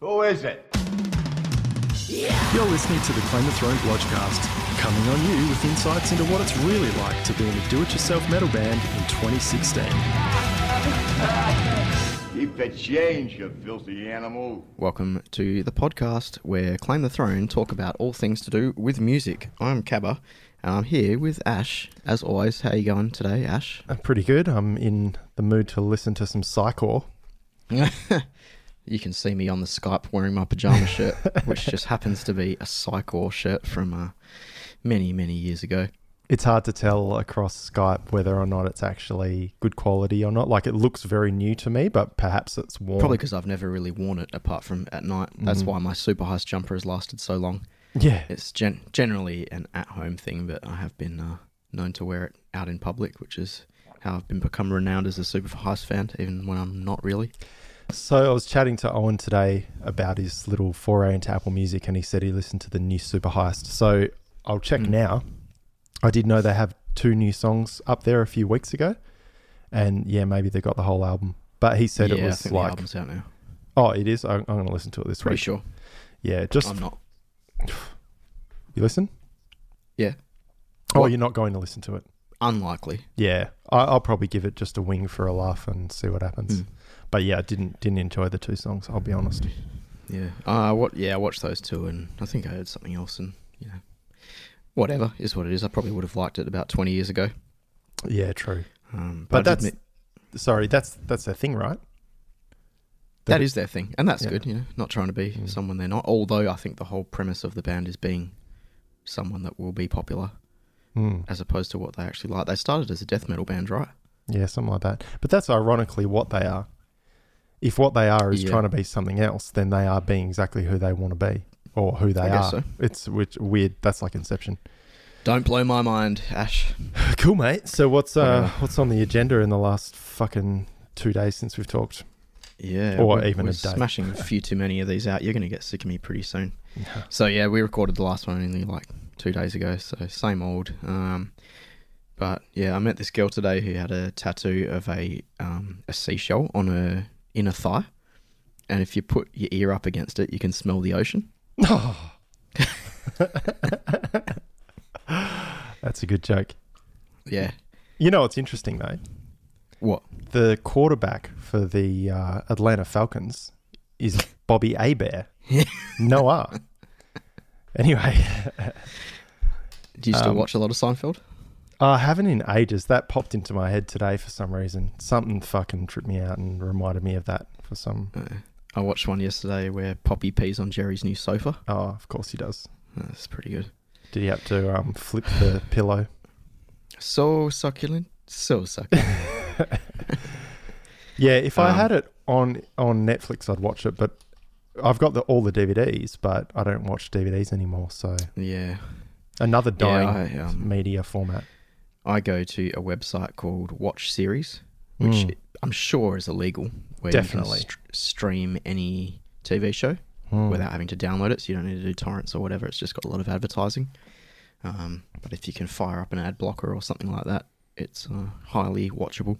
Who is it? You're listening to the Claim the Throne Blodgecast, coming on you with insights into what it's really like to be in a do-it-yourself metal band in 2016. Keep the change, you filthy animal. Welcome to the podcast where Claim the Throne talk about all things to do with music. I'm Cabba, and I'm here with Ash. As always, how you going today, Ash? I'm pretty good. I'm in the mood to listen to some Psychor. you can see me on the Skype wearing my pajama shirt, which just happens to be a Psychor shirt from uh, many, many years ago. It's hard to tell across Skype whether or not it's actually good quality or not. Like it looks very new to me, but perhaps it's worn. Probably because I've never really worn it apart from at night. That's Mhm. why my super heist jumper has lasted so long. Yeah. It's gen- generally an at-home thing, but I have been uh, known to wear it out in public, which is how I've been become renowned as a super heist fan, even when I'm not really. So I was chatting to Owen today about his little foray into Apple Music, and he said he listened to the new Super Heist. So I'll check Mm. now. I did know they have two new songs up there a few weeks ago, and yeah, maybe they got the whole album. But he said yeah, it was like, album's out now. oh, it is. I'm, I'm going to listen to it this Pretty week. sure. Yeah, just I'm not. you listen. Yeah. Oh, What? you're not going to listen to it. Unlikely. Yeah, I, I'll probably give it just a wing for a laugh and see what happens. Mm. But yeah, I didn't didn't enjoy the two songs. I'll be honest. Yeah. Uh, what? Yeah, I watched those two, and I think I heard something else, and you know, whatever is what it is. I probably would have liked it about 20 years ago. Yeah, true. Um, But did that's admit- sorry. That's that's their thing, right? that is their thing, and that's Yeah. good. You know, not trying to be Mm. someone they're not. Although I think the whole premise of the band is being someone that will be popular, Mm. as opposed to what they actually like. They started as a death metal band, right? Yeah, something like that. But that's ironically what they are. If what they are is Yeah. trying to be something else, then they are being exactly who they want to be or who they I guess are. so. It's which weird. That's like Inception. Don't blow my mind, Ash. cool, mate. So what's uh what's on the agenda in the last fucking two days since we've talked? Yeah, Or we're- even we're a day. smashing a few too many of these out. You're going to get sick of me pretty soon. So yeah, we recorded the last one only like two days ago. So same old. Um, but yeah, I met this girl today who had a tattoo of a um, a seashell on her inner thigh, and if you put your ear up against it, you can smell the ocean. Oh. That's a good joke. Yeah. You know what's interesting though? What? The quarterback for the uh, Atlanta Falcons is Bobby Abear. no R. Anyway, Do you still Um, watch a lot of Seinfeld? I haven't in ages. That popped into my head today for some reason. Something fucking tripped me out and reminded me of that for some. Uh, I watched one yesterday where Poppy pees on Jerry's new sofa. Oh, of course he does. That's pretty good. Did he have to um, flip the pillow? So succulent, so succulent. Yeah, if I Um, had it on on Netflix, I'd watch it. But I've got the, all the DVDs, but I don't watch DVDs anymore. So yeah. another dying I, um, media format. I go to a website called Watch Series, which Mm. I'm sure is illegal, where Definitely. you can st- stream any TV show Mm. without having to download it. So you don't need to do torrents or whatever. It's just got a lot of advertising. Um, but if you can fire up an ad blocker or something like that, it's uh, highly watchable.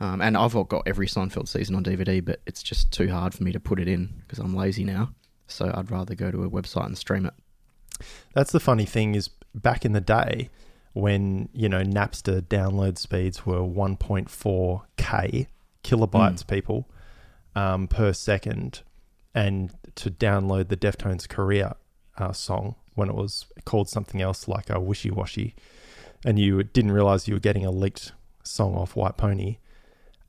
Um, and I've got every Seinfeld season on DVD, but it's just too hard for me to put it in because I'm lazy now. So I'd rather go to a website and stream it. That's the funny thing is back in the day when you know Napster download speeds were 1.4k kilobytes people um, per second, and to download the Deftones Korea uh, song when it was called something else like a Wishy Washy, and you didn't realize you were getting a leaked song off White Pony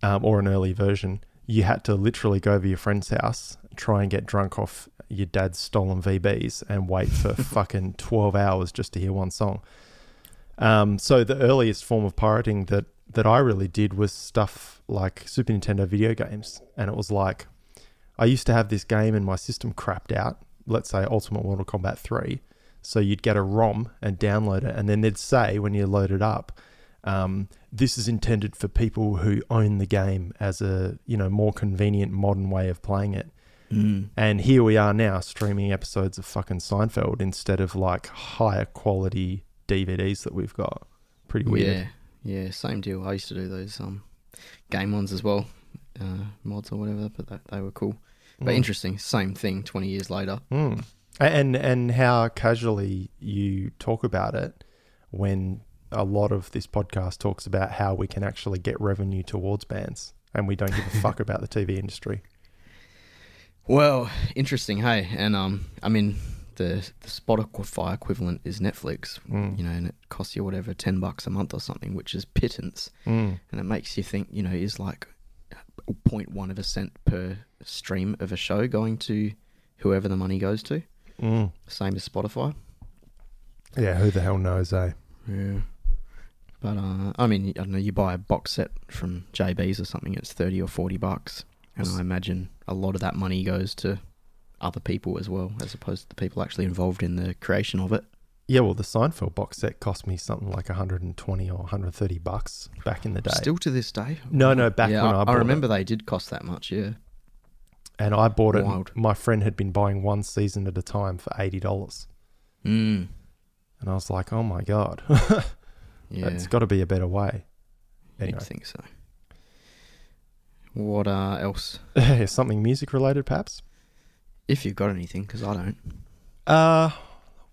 um, or an early version, you had to literally go over your friend's house, try and get drunk off your dad's stolen VBs, and wait for fucking 12 hours just to hear one song. Um, so the earliest form of pirating that that I really did was stuff like Super Nintendo video games, and it was like I used to have this game and my system crapped out. Let's say Ultimate Mortal Kombat 3. So you'd get a ROM and download it, and then they'd say when you load it up, um, this is intended for people who own the game as a you know more convenient modern way of playing it. Mm. And here we are now streaming episodes of fucking Seinfeld instead of like higher quality DVDs that we've got. Pretty weird. Yeah, yeah, same deal. I used to do those um game ones as well, uh, mods or whatever, but that, they were cool. But Mm. interesting, same thing 20 years later. Mm. And and how casually you talk about it when a lot of this podcast talks about how we can actually get revenue towards bands and we don't give a fuck about the TV industry. Well, interesting, hey. And um, I mean, the the Spotify equivalent is Netflix, Mm. you know, and it costs you whatever ten bucks a month or something, which is pittance. Mm. And it makes you think, you know, is like 0.1 of a cent per stream of a show going to whoever the money goes to, Mm. same as Spotify. Yeah, who the hell knows, eh? Yeah. But uh, I mean, I don't know. You buy a box set from JB's or something, it's thirty or forty bucks, and I imagine a lot of that money goes to other people as well, as opposed to the people actually involved in the creation of it. Yeah, well, the Seinfeld box set cost me something like 120 or 130 bucks back in the day. Still to this day. No, no, back yeah, when I I, bought remember it. they did cost that much. Yeah. and I bought it. Wild. My friend had been buying one season at a time for $80. Mm. And I was like, oh my God, Yeah. it's got to be a better way. You'd think so. What uh, else? something music related, perhaps? If you've got anything, because I don't. Uh,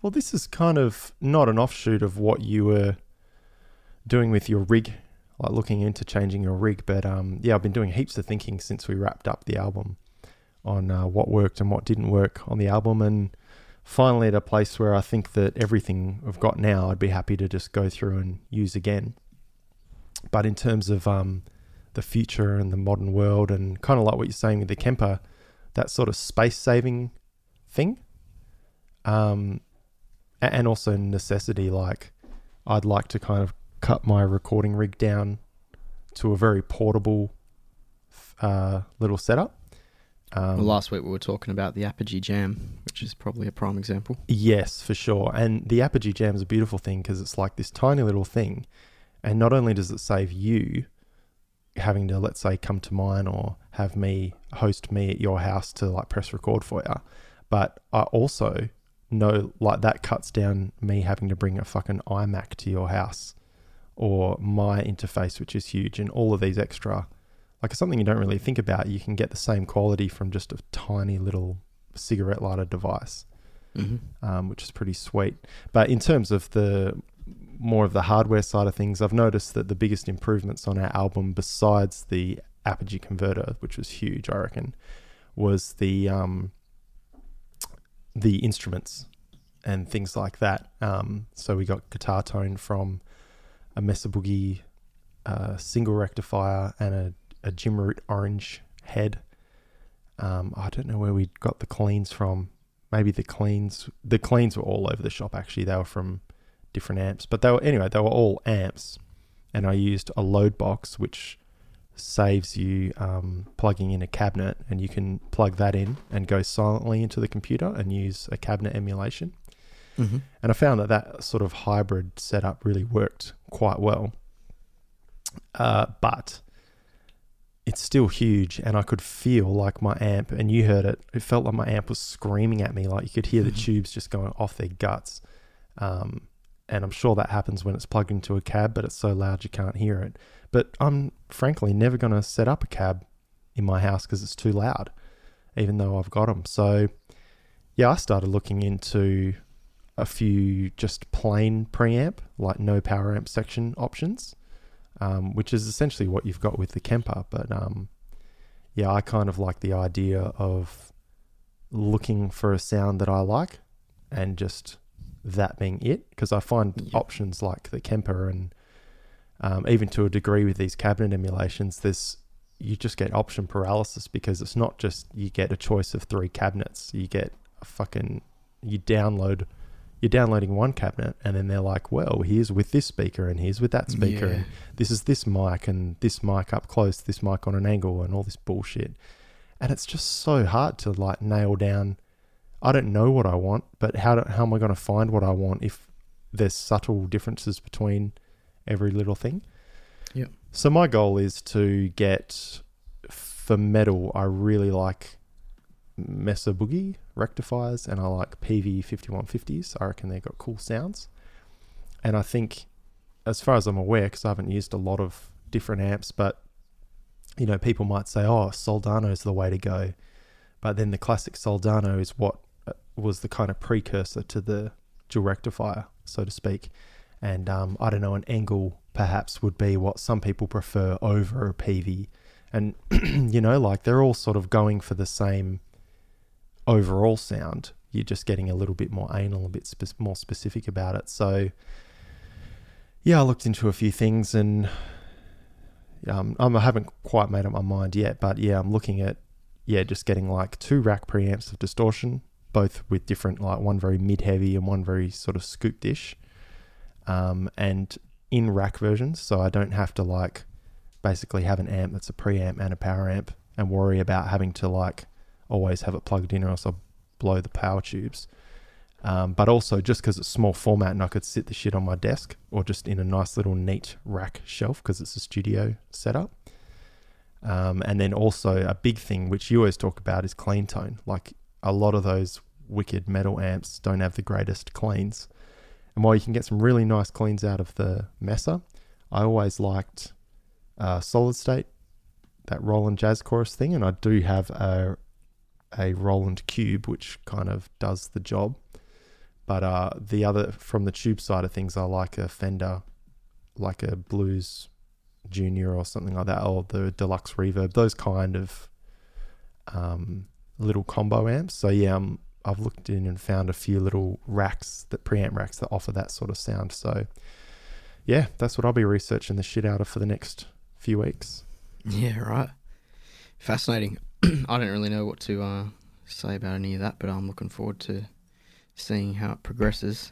well, this is kind of not an offshoot of what you were doing with your rig, like looking into changing your rig. But um, yeah, I've been doing heaps of thinking since we wrapped up the album on uh, what worked and what didn't work on the album, and finally at a place where I think that everything I've got now, I'd be happy to just go through and use again. But in terms of um, the future and the modern world, and kind of like what you're saying with the Kemper, that sort of space saving thing um, and also necessity. Like, I'd like to kind of cut my recording rig down to a very portable uh, little setup. Um, well, last week we were talking about the Apogee Jam, which is probably a prime example. Yes, for sure. And the Apogee Jam is a beautiful thing because it's like this tiny little thing. And not only does it save you having to, let's say, come to mine or have me host me at your house to like press record for you, but I also know like that cuts down me having to bring a fucking iMac to your house or my interface, which is huge, and all of these extra. Like something you don't really think about. You can get the same quality from just a tiny little cigarette lighter device Mm-hmm. um, which is pretty sweet. But in terms of the more of the hardware side of things, I've noticed that the biggest improvements on our album, besides the Apogee converter, which was huge, I reckon, was the um, the instruments and things like that. Um, so we got guitar tone from a Mesa Boogie uh, single rectifier and a, a Jim Root orange head. Um, I don't know where we got the cleans from maybe the cleans the cleans were all over the shop actually they were from different amps but they were anyway they were all amps and i used a load box which saves you um, plugging in a cabinet and you can plug that in and go silently into the computer and use a cabinet emulation Mm-hmm. and i found that that sort of hybrid setup really worked quite well uh, but it's still huge and I could feel like my amp and you heard it it felt like my amp was screaming at me like you could hear the Mhm. tubes just going off their guts um, and I'm sure that happens when it's plugged into a cab but it's so loud you can't hear it but I'm frankly never going to set up a cab in my house because it's too loud even though I've got them so yeah I started looking into a few just plain preamp like no power amp section options um, which is essentially what you've got with the Kemper. But um, yeah, I kind of like the idea of looking for a sound that I like and just that being it. Because I find Yeah. options like the Kemper and um, even to a degree with these cabinet emulations, this you just get option paralysis because it's not just you get a choice of three cabinets. You get a fucking you download you're downloading one cabinet and then they're like, well, here's with this speaker and here's with that speaker and this is this mic and this mic up close, this mic on an angle, and all this bullshit. And it's just so hard to like nail down. I don't know what I want, but how do, how am I going to find what I want if there's subtle differences between every little thing? Yep. So my goal is to get for metal. I really like Mesa Boogie rectifiers, and I like PV fifty one fifties. I reckon they've got cool sounds. And I think, as far as I'm aware, because I haven't used a lot of different amps, but you know, people might say, "Oh, Soldano's the way to go," But then the classic Soldano is what was the kind of precursor to the dual rectifier, so to speak. And um, I don't know, an ENGL perhaps would be what some people prefer over a PV. And, you know, like they're all sort of going for the same overall sound. You're just getting a little bit more anal, a bit spe- more specific about it. So, yeah, I looked into a few things and um, I haven't quite made up my mind yet, but yeah, I'm looking at yeah, just getting like two rack preamps of distortion, both with different like one very mid heavy and one very sort of scoop dish, um, and in rack versions, so I don't have to like basically have an amp that's a preamp and a power amp and worry about having to like always have it plugged in or else I'll blow the power tubes. Um, but also just because it's small format and I could sit the shit on my desk or just in a nice little neat rack shelf because it's a studio setup. Um, and then also a big thing which you always talk about is clean tone. Like a lot of those wicked metal amps don't have the greatest cleans. And while you can get some really nice cleans out of the Mesa, I always liked uh, Solid State, that Roland Jazz Chorus thing, and I do have a a Roland Cube which kind of does the job. But uh, the other from the tube side of things, I like a Fender, like a Blues Junior or something like that, or the Deluxe Reverb, those kind of um, little combo amps. So yeah, um, I've looked in and found a few little racks that preamp racks that offer that sort of sound. So yeah, that's what I'll be researching the shit out of for the next few weeks. Yeah, right. Fascinating. I don't really know what to uh, say about any of that, but I'm looking forward to seeing how it progresses.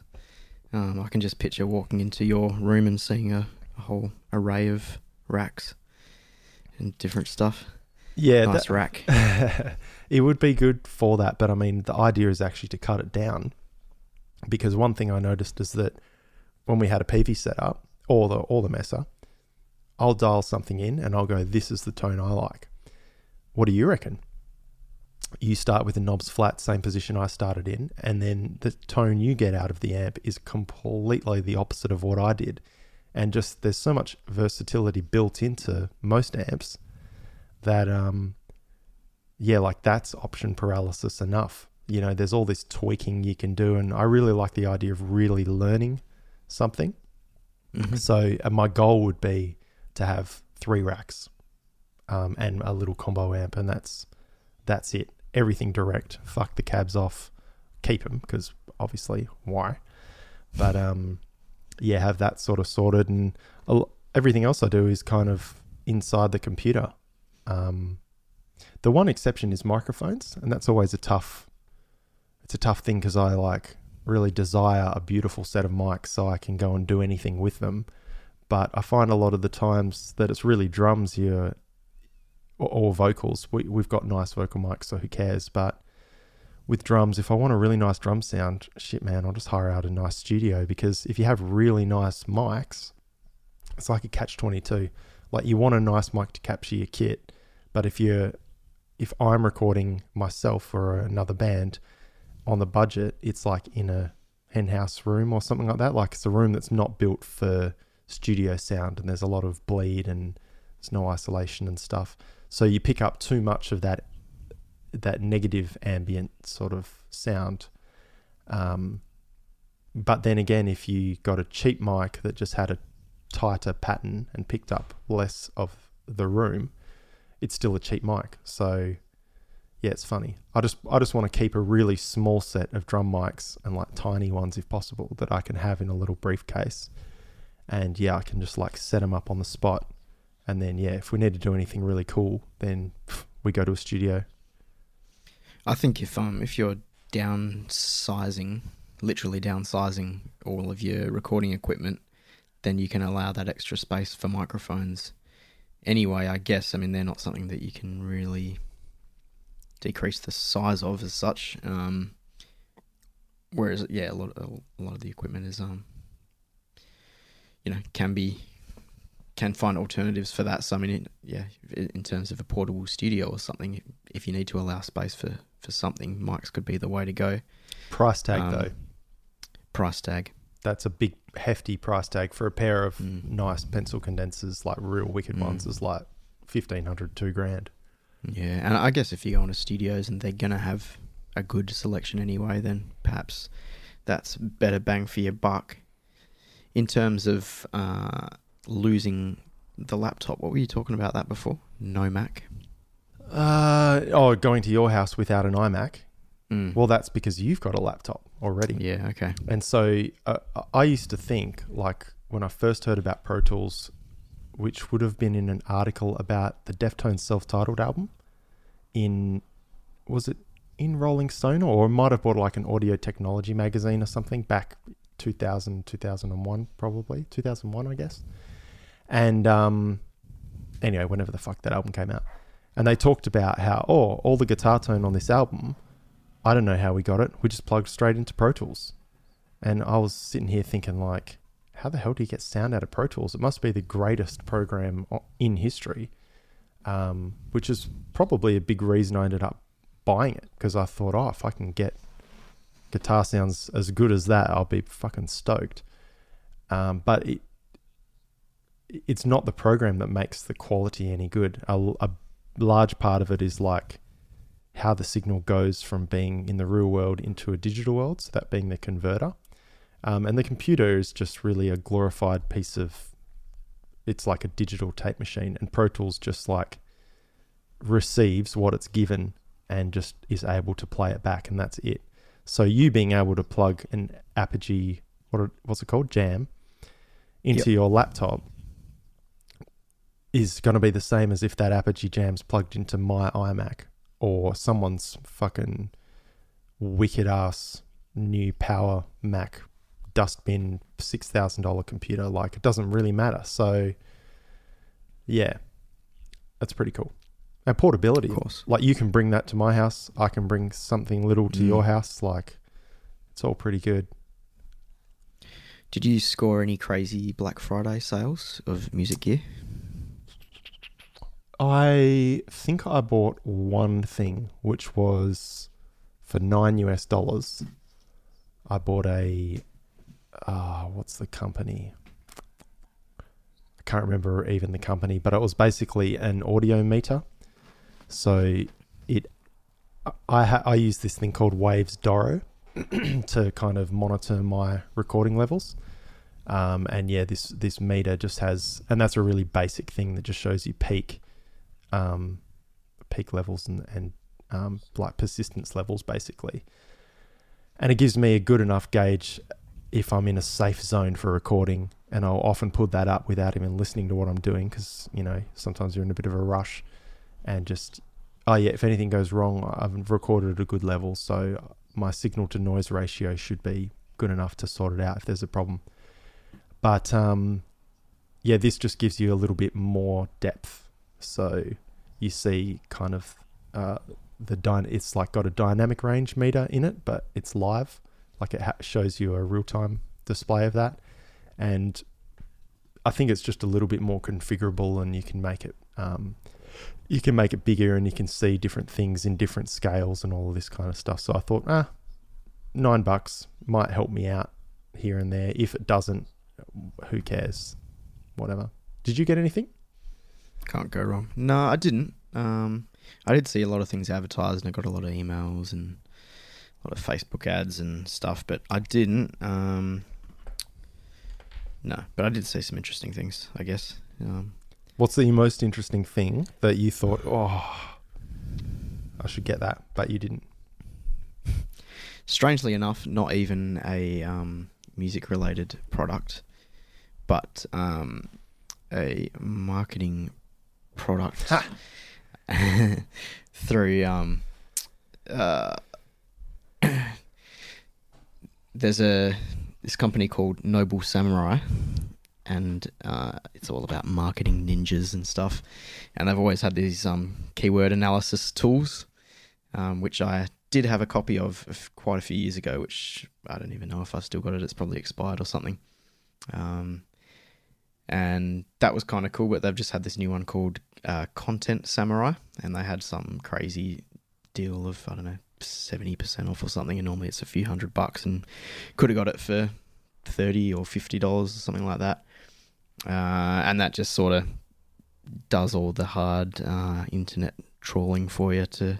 Um, I can just picture walking into your room and seeing a, a whole array of racks and different stuff. Yeah, nice that- rack. it would be good for that, but I mean, the idea is actually to cut it down because one thing I noticed is that when we had a PV set up or the or the Mesa, I'll dial something in and I'll go, "This is the tone I like." What do you reckon? You start with the knobs flat, same position I started in, and then the tone you get out of the amp is completely the opposite of what I did. And just there's so much versatility built into most amps that um yeah, like that's option paralysis enough. You know, there's all this tweaking you can do, and I really like the idea of really learning something. Mhm. So, my goal would be to have three racks um, and a little combo amp, and that's that's it. Everything direct. Fuck the cabs off. Keep them because obviously why? But um, yeah, have that sort of sorted, and everything else I do is kind of inside the computer. Um, the one exception is microphones, and that's always a tough. It's a tough thing because I like really desire a beautiful set of mics so I can go and do anything with them. But I find a lot of the times that it's really drums you're or, or vocals. We we've got nice vocal mics, so who cares? But with drums, if I want a really nice drum sound, shit, man, I'll just hire out a nice studio because if you have really nice mics, it's like a catch twenty two. Like you want a nice mic to capture your kit, but if you're if I'm recording myself or another band on the budget, it's like in a henhouse room or something like that. Like it's a room that's not built for studio sound and there's a lot of bleed and there's no isolation and stuff. So you pick up too much of that that negative ambient sort of sound. Um, but then again, if you got a cheap mic that just had a tighter pattern and picked up less of the room, it's still a cheap mic. So yeah, it's funny. I just I just want to keep a really small set of drum mics and like tiny ones if possible that I can have in a little briefcase. And yeah, I can just like set them up on the spot. And then yeah, if we need to do anything really cool, then pff, we go to a studio. I think if um if you're downsizing, literally downsizing all of your recording equipment, then you can allow that extra space for microphones. Anyway, I guess I mean they're not something that you can really decrease the size of as such. Um, whereas yeah, a lot a lot of the equipment is um you know can be can find alternatives for that. So I mean, it, yeah, in terms of a portable studio or something, if you need to allow space for for something, mics could be the way to go. Price tag Um, though. Price tag. That's a big hefty price tag for a pair of Mm. nice pencil condensers, like real wicked Mm. ones, is like fifteen hundred, two grand. Yeah, and I guess if you go into studios and they're gonna have a good selection anyway, then perhaps that's better bang for your buck. In terms of uh, losing the laptop, what were you talking about that before? No Mac. Uh, oh, going to your house without an iMac. Mm. Well, that's because you've got a laptop already. yeah, okay. And so uh, I used to think, like, when I first heard about Pro Tools, which would have been in an article about the Deftones self titled album in, was it in Rolling Stone or it might have bought like an audio technology magazine or something back 2000, 2001, probably 2001, I guess. And um, anyway, whenever the fuck that album came out. And they talked about how, oh, all the guitar tone on this album, I don't know how we got it. We just plugged straight into Pro Tools. And I was sitting here thinking, like, how the hell do you get sound out of Pro Tools? It must be the greatest program in history, um, which is probably a big reason I ended up buying it because I thought, oh, if I can get guitar sounds as good as that, I'll be fucking stoked. Um, but it, it's not the program that makes the quality any good. A, a large part of it is like how the signal goes from being in the real world into a digital world, so that being the converter. Um, and the computer is just really a glorified piece of, it's like a digital tape machine. And Pro Tools just like receives what it's given and just is able to play it back, and that's it. So you being able to plug an Apogee, what what's it called, Jam, into Yep. your laptop is going to be the same as if that Apogee Jam's plugged into my iMac or someone's fucking wicked ass new power Mac dustbin six thousand dollar computer. Like it doesn't really matter. So yeah, that's pretty cool. And portability, Of course. like you can bring that to my house. I can bring something little to Mm. your house. Like it's all pretty good. Did you score any crazy Black Friday sales of music gear? I think I bought one thing, which was for nine US dollars. I bought a, uh, what's the company? I can't remember even the company, but it was basically an audio meter. So it, I ha- I use this thing called Waves Dorrough to kind of monitor my recording levels. Um, and yeah, this this meter just has, and that's a really basic thing that just shows you peak um, peak levels and, and um, like persistence levels basically. And it gives me a good enough gauge if I'm in a safe zone for recording. And I'll often put that up without even listening to what I'm doing because, you know, sometimes you're in a bit of a rush and just, oh yeah, if anything goes wrong, I've recorded at a good level. So my signal to noise ratio should be good enough to sort it out if there's a problem. But um, yeah, this just gives you a little bit more depth so you see kind of uh, the dy- it's like got a dynamic range meter in it, but it's live. Like it ha- shows you a real time display of that, and I think it's just a little bit more configurable, and you can make it um, you can make it bigger, and you can see different things in different scales and all of this kind of stuff. So I thought, ah, nine bucks might help me out here and there. If it doesn't, who cares? Whatever. Did you get anything? Can't go wrong. No, I didn't. Um, I did see a lot of things advertised, and I got a lot of emails and a lot of Facebook ads and stuff, but I didn't. Um, no, but I did see some interesting things. I guess. Um, What's the most interesting thing that you thought, oh, I should get that, but you didn't? strangely enough, not even a um, music-related product, but um, a marketing product through um, uh, there's a this company called Noble Samurai, and uh, it's all about marketing ninjas and stuff. And they've always had these um, keyword analysis tools, um, which I did have a copy of quite a few years ago, which I don't even know if I still got it. It's probably expired or something. Um, and that was kind of cool. But they've just had this new one called uh, Content Samurai, and they had some crazy deal of I don't know seventy percent off or something. And normally it's a few hundred bucks, and could have got it for thirty or fifty dollars or something like that. Uh, and that just sort of does all the hard uh, internet trawling for you to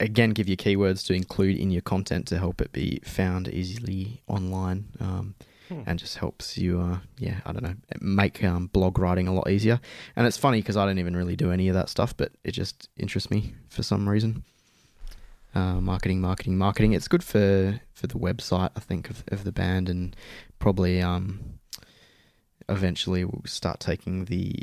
again give you keywords to include in your content to help it be found easily online. Um, Hmm. And just helps you, uh, yeah, I don't know, make um, blog writing a lot easier. And it's funny because I don't even really do any of that stuff, but it just interests me for some reason. Uh, marketing, marketing, marketing. It's good for for the website, I think, of, of the band, and probably um, eventually we'll start taking the,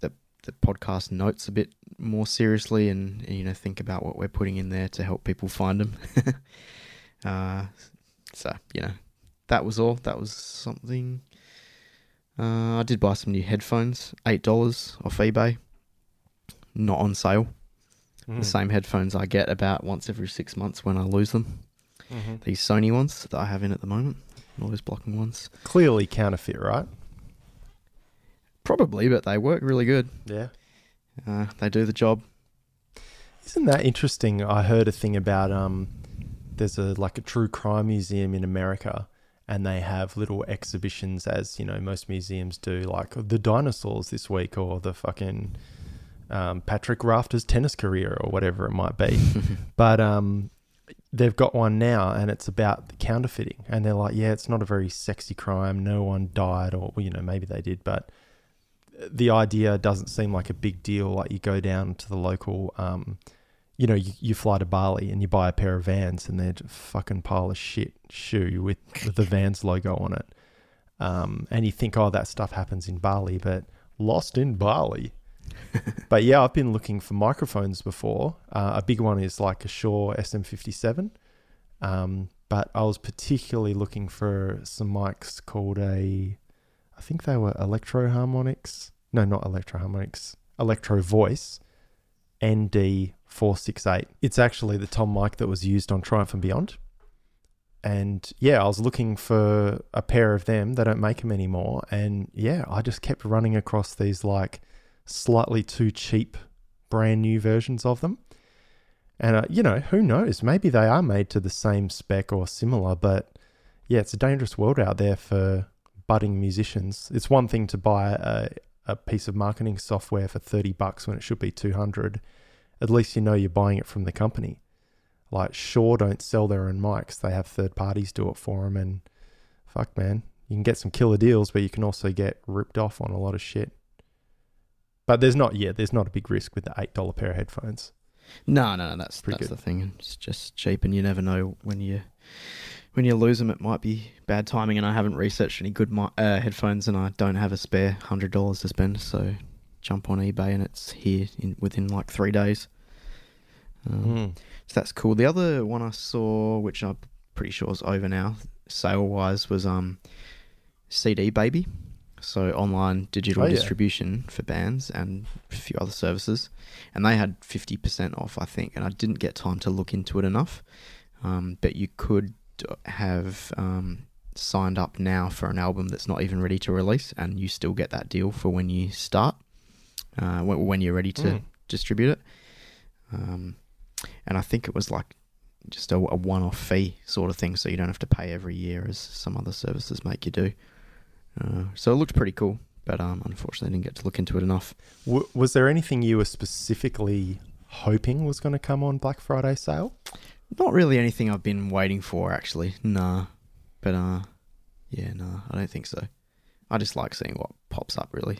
the the podcast notes a bit more seriously, and, you know think about what we're putting in there to help people find them. uh, so you know, that was all. That was something. Uh, I did buy some new headphones, eight dollars off eBay. Not on sale. Mm. The same headphones I get about once every six months when I lose them. Mhm. These Sony ones that I have in at the moment, all noise blocking ones. Clearly counterfeit, right? Probably, but they work really good. Yeah. Uh, they do the job. Isn't that interesting? I heard a thing about um, there's a like a true crime museum in America, and they have little exhibitions, as you know, most museums do, like the dinosaurs this week, or the fucking um, Patrick Rafter's tennis career, or whatever it might be. but um, they've got one now, and it's about the counterfeiting, and they're like, yeah, it's not a very sexy crime. No one died, or well, you know, maybe they did, but the idea doesn't seem like a big deal. Like you go down to the local, um, you know, you, you fly to Bali and you buy a pair of Vans, and they're just a fucking pile of shit shoe with, with the Vans logo on it. Um, and you think, oh, that stuff happens in Bali, but lost in Bali. but yeah, I've been looking for microphones before. Uh, a big one is like a Shure SM57. Um, but I was particularly looking for some mics called a, I think they were Electro-Harmonix. No, not Electro-Harmonix. Electro Voice ND468. It's actually the Tom mic that was used on Triumph and Beyond. And yeah, I was looking for a pair of them. They don't make them anymore. And yeah, I just kept running across these like slightly too cheap brand new versions of them. And, uh, you know, who knows? Maybe they are made to the same spec or similar, but yeah, it's a dangerous world out there for budding musicians. It's one thing to buy a, a piece of marketing software for 30 bucks when it should be 200. At least you know you're buying it from the company. Like, Shure don't sell their own mics, they have third parties do it for them. And fuck, man, you can get some killer deals, but you can also get ripped off on a lot of shit. But there's not, yeah, there's not a big risk with the $8 pair of headphones. No, no, no. That's Pretty that's good. the thing. It's just cheap, and you never know when you when you lose them. It might be bad timing. And I haven't researched any good uh, headphones, and I don't have a spare hundred dollars to spend. So jump on eBay, and it's here in, within like three days. Um, Mm. So that's cool. The other one I saw, which I'm pretty sure is over now, sale wise, was um CD Baby. So online digital Oh, yeah. distribution for bands and a few other services, and they had fifty percent off, I think. And I didn't get time to look into it enough, um, but you could have um, signed up now for an album that's not even ready to release, and you still get that deal for when you start, uh, when, you're ready to Mm. distribute it. Um, and I think it was like just a, a one-off fee sort of thing, so you don't have to pay every year as some other services make you do. Uh, so it looked pretty cool, but um, unfortunately, I didn't get to look into it enough. W- was there anything you were specifically hoping was going to come on Black Friday sale? Not really anything I've been waiting for, actually. Nah, but uh, yeah, nah, I don't think so. I just like seeing what pops up, really.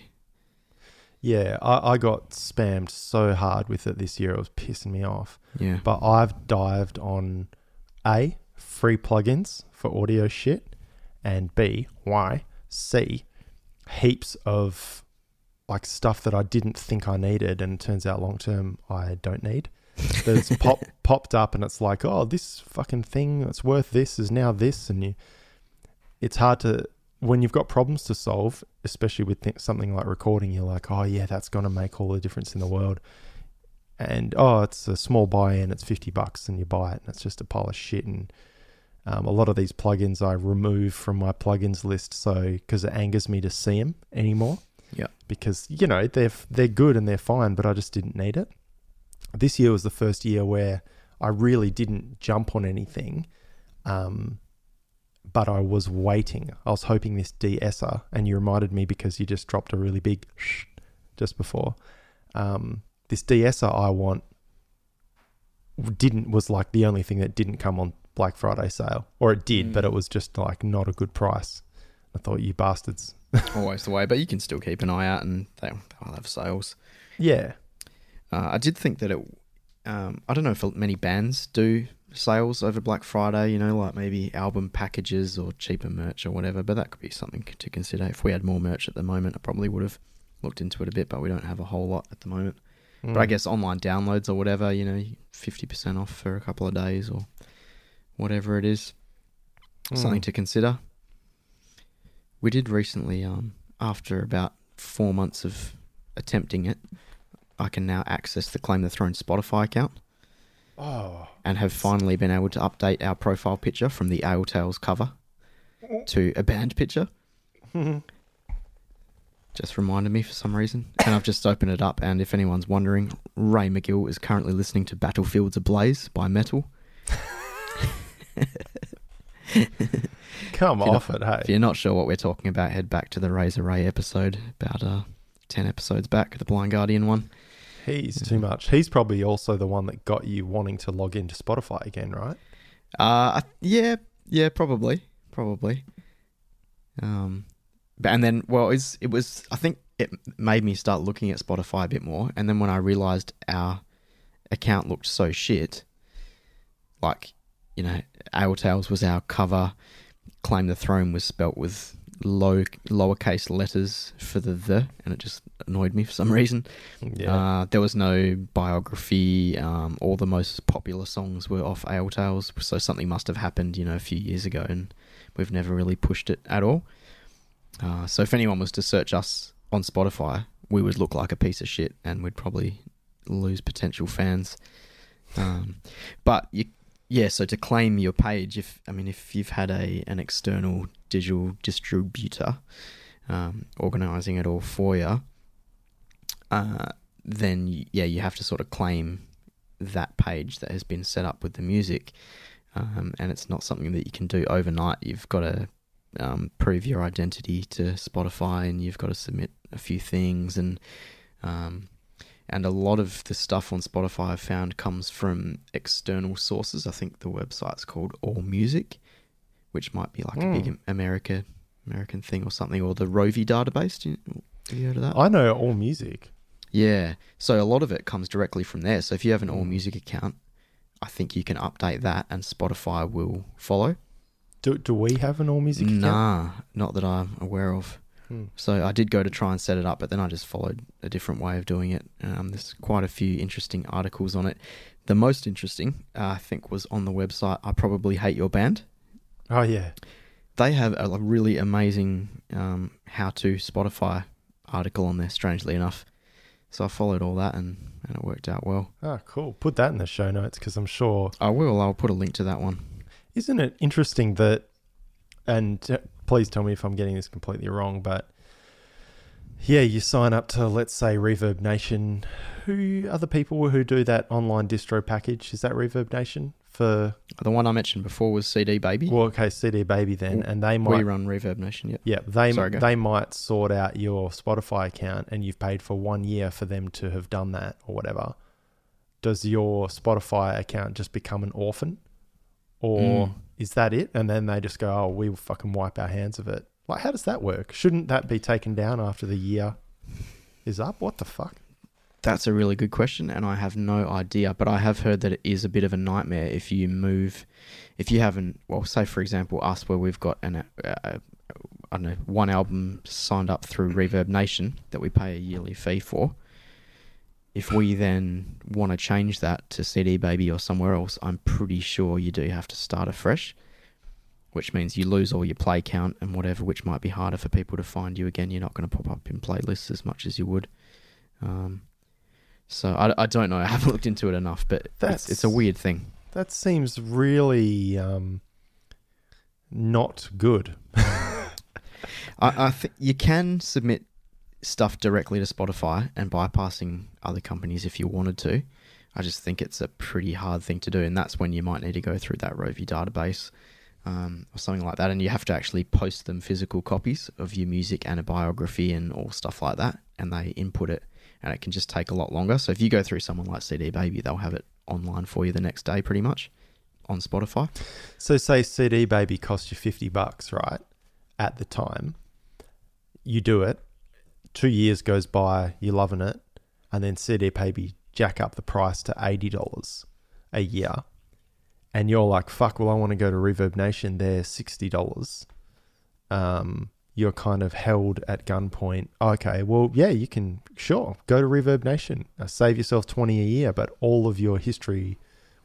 Yeah, I, I got spammed so hard with it this year, it was pissing me off. Yeah, But I've dived on A, free plugins for audio shit, and B, Y, C, heaps of like stuff that I didn't think I needed, and it turns out long term I don't need. That's pop, popped up, and it's like, oh, this fucking thing that's worth this is now this, and you, it's hard to when you've got problems to solve, especially with th- something like recording. You're like, oh yeah, that's gonna make all the difference in the world and oh, it's a small buy-in, it's fifty bucks, and you buy it, and it's just a pile of shit. And um, a lot of these plugins I remove from my plugins list, so because it angers me to see them anymore. Yeah. Because you know they're they're good and they're fine, but I just didn't need it. This year was the first year where I really didn't jump on anything, um, but I was waiting. I was hoping this de-esser, and you reminded me because you just dropped a really big shh just before. Um, this de-esser I want didn't was like the only thing that didn't come on Black Friday sale, or it did, but Mm. it was just like not a good price. I thought you bastards. Always the way, but you can still keep an eye out, and they, they'll have sales. Yeah, Uh, I did think that it. Um, I don't know if many bands do sales over Black Friday. You know, like maybe album packages or cheaper merch or whatever. But that could be something to consider. If we had more merch at the moment, I probably would have looked into it a bit. But we don't have a whole lot at the moment. But I Mm. guess online downloads or whatever, you know, fifty percent off for a couple of days or whatever it is, Mm. something to consider. We did recently, um, after about four months of attempting it, I can now access the Claim the Throne Spotify account Oh, and have finally been able to update our profile picture from the Ale Tales cover to a band picture. Just reminded me for some reason. And I've just opened it up, and if anyone's wondering, Ray McGill is currently listening to Battlefields Ablaze by Metal. come off it, hey. If you're not sure what we're talking about, head back to the Razor Ray episode about uh, 10 episodes back, the Blind Guardian one. He's too much. He's probably also the one that got you wanting to log into Spotify again, right? Uh, yeah, yeah, probably, probably. Um, but and then, well, it's, it was. I think it made me start looking at Spotify a bit more, and then when I realized our account looked so shit, like you know, Ale Tales was our cover. Claim the Throne was spelt with low lowercase letters for the the, and it just annoyed me for some reason. Yeah. Uh, there was no biography. Um, all the most popular songs were off Ale Tales, so something must have happened, you know, a few years ago, and we've never really pushed it at all. Uh, so if anyone was to search us on Spotify, we would look like a piece of shit, and we'd probably lose potential fans. Um, but you, yeah. So to claim your page, if I mean, if you've had a an external digital distributor um, organizing it all for you, uh, then yeah, you have to sort of claim that page that has been set up with the music, um, and it's not something that you can do overnight. You've got to um, prove your identity to Spotify, and you've got to submit a few things, and um, and a lot of the stuff on Spotify I've found comes from external sources. I think the website's called All Music, which might be like a big Mm. America American thing or something, or the Rovi database. Do you, have you heard of that? I know all music. Yeah. So a lot of it comes directly from there. So if you have an All Mm. Music account, I think you can update that and Spotify will follow. Do, do we have an all music account? Nah, not that I'm aware of. Hmm. So I did go to try and set it up, but then I just followed a different way of doing it. Um, there's quite a few interesting articles on it. The most interesting, uh, I think, was on the website I Probably Hate Your Band. Oh yeah. They have a really amazing um, how to Spotify article on there, strangely enough. So I followed all that and, and it worked out well. Oh, cool. Put that in the show notes because I'm sure. I will. I'll put a link to that one. Isn't it interesting that? And uh, please tell me if I'm getting this completely wrong, but yeah, you sign up to let's say Reverb Nation. Who are the people who do that online distro package? Is that Reverb Nation for? The one I mentioned before was CD Baby. Well, okay, CD Baby then, and they might we run Reverb Nation. Yep. Yeah, they Sorry, they might sort out your Spotify account, and you've paid for one year for them to have done that or whatever. Does your Spotify account just become an orphan, or Mm. is that it? And then they just go, "Oh, we will fucking wipe our hands of it." Like, how does that work? Shouldn't that be taken down after the year is up? What the fuck? That's a really good question, and I have no idea. But I have heard that it is a bit of a nightmare if you move, if you haven't. Well, say for example, us where we've got an, uh, uh, I don't know, one album signed up through Reverb Nation that we pay a yearly fee for. If we then want to change that to CD Baby or somewhere else, I'm pretty sure you do have to start afresh, which means you lose all your play count and whatever, which might be harder for people to find you again. You're not going to pop up in playlists as much as you would. Um, so I, I don't know. I haven't looked into it enough, but it's, it's a weird thing. That seems really um, not good. I, I think you can submit stuff directly to Spotify and bypassing other companies if you wanted to. I just think it's a pretty hard thing to do, and that's when you might need to go through that Rovi database um, or something like that, and you have to actually post them physical copies of your music and a biography and all stuff like that, and they input it and it can just take a lot longer. So if you go through someone like CD Baby, they'll have it online for you the next day, pretty much, on Spotify. So say CD Baby cost you 50 bucks, right? At the time. You do it. 2 years goes by, you're loving it, and then CD Baby jack up the price to $80 a year. And you're like, "Fuck, well I want to go to Reverb Nation, they're $60." Um you're kind of held at gunpoint. Okay, well, yeah, you can sure go to Reverb Nation, uh, save yourself 20 a year, but all of your history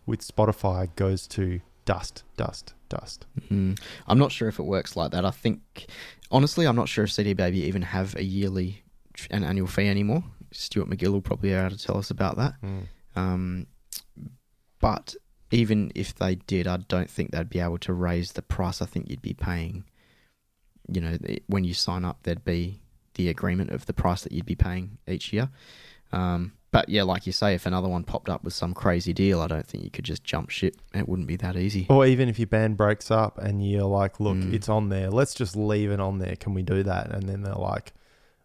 with Spotify goes to dust, dust, dust. Mm. I'm not sure if it works like that. I think, honestly, I'm not sure if CD Baby even have a yearly an annual fee anymore. Stuart McGill will probably be able to tell us about that. Mm. Um, but even if they did, I don't think they'd be able to raise the price. I think you'd be paying. You know, when you sign up, there'd be the agreement of the price that you'd be paying each year. Um, but yeah, like you say, if another one popped up with some crazy deal, I don't think you could just jump ship. It wouldn't be that easy. Or even if your band breaks up and you're like, look, Mm. it's on there, let's just leave it on there. Can we do that? And then they're like,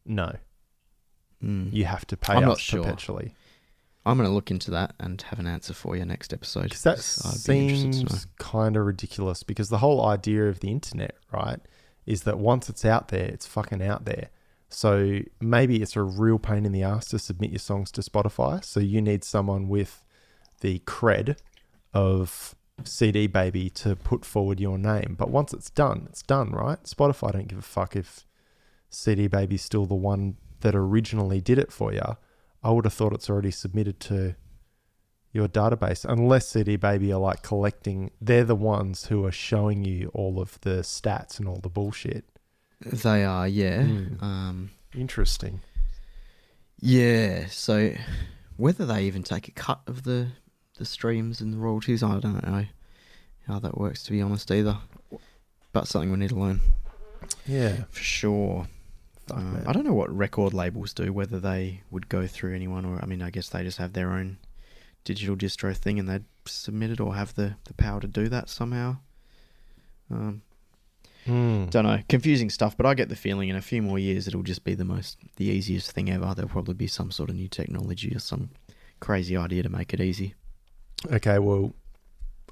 no, Mm. you have to pay I'm us not sure. perpetually. I'm going to look into that and have an answer for you next episode. Because that 'cause I'd be interested to know. seems kind of ridiculous because the whole idea of the internet, right, is that once it's out there, it's fucking out there. So maybe it's a real pain in the ass to submit your songs to Spotify. So you need someone with the cred of CD Baby to put forward your name. But once it's done, it's done, right? Spotify don't give a fuck if CD Baby's still the one that originally did it for you. I would have thought it's already submitted to your database, unless CD Baby are like collecting. They're the ones who are showing you all of the stats and all the bullshit. They are, yeah. Mm. Um, Interesting. yeah. So whether they even take a cut of the the streams and the royalties, I don't know how that works. To be honest, either. But something we need to learn Yeah. for sure. Uh. I don't know what record labels do, whether they would go through anyone, or I mean, I guess they just have their own digital distro thing and they'd submit it or have the, the power to do that somehow. Um, Mm. don't know, confusing stuff, but I get the feeling in a few more years it'll just be the most, the easiest thing ever. There'll probably be some sort of new technology or some crazy idea to make it easy. Okay, well,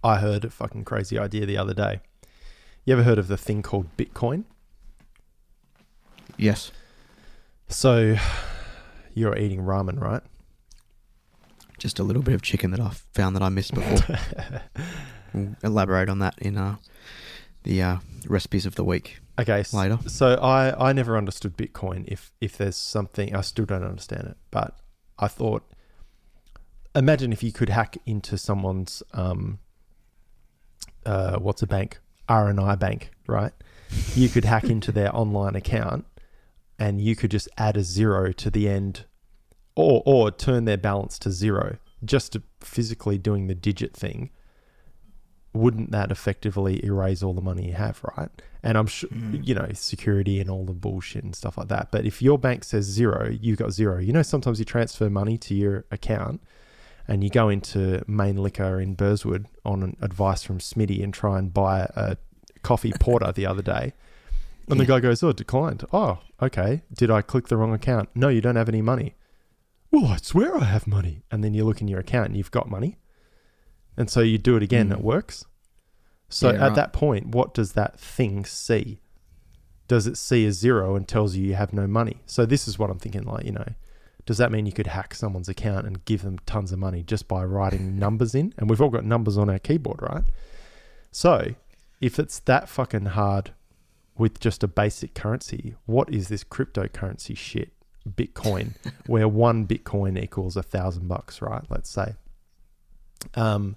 I heard a fucking crazy idea the other day. You ever heard of the thing called Bitcoin? Yes. So you're eating ramen, right? Just a little bit of chicken that I found that I missed before. we'll elaborate on that in uh, the uh, recipes of the week Okay, later. So I, I never understood Bitcoin. If if there's something I still don't understand it, but I thought, imagine if you could hack into someone's um, uh, what's a bank RNI bank, right? You could hack into their online account, and you could just add a zero to the end, or or turn their balance to zero, just to physically doing the digit thing. Wouldn't that effectively erase all the money you have, right? And I'm sure, Mm. you know, security and all the bullshit and stuff like that. But if your bank says zero, you've got zero. You know, sometimes you transfer money to your account and you go into main liquor in Burswood on an advice from Smitty and try and buy a coffee porter the other day. And the guy goes, Oh, declined. Oh, okay. Did I click the wrong account? No, you don't have any money. Well, I swear I have money. And then you look in your account and you've got money. And so you do it again, Mm. it works. So Yeah, at right. that point, what does that thing see? Does it see a zero and tells you you have no money? So this is what I'm thinking like, you know, does that mean you could hack someone's account and give them tons of money just by writing numbers in? And we've all got numbers on our keyboard, right? So if it's that fucking hard with just a basic currency, what is this cryptocurrency shit? Bitcoin, where one Bitcoin equals a thousand bucks, right? Let's say. Um,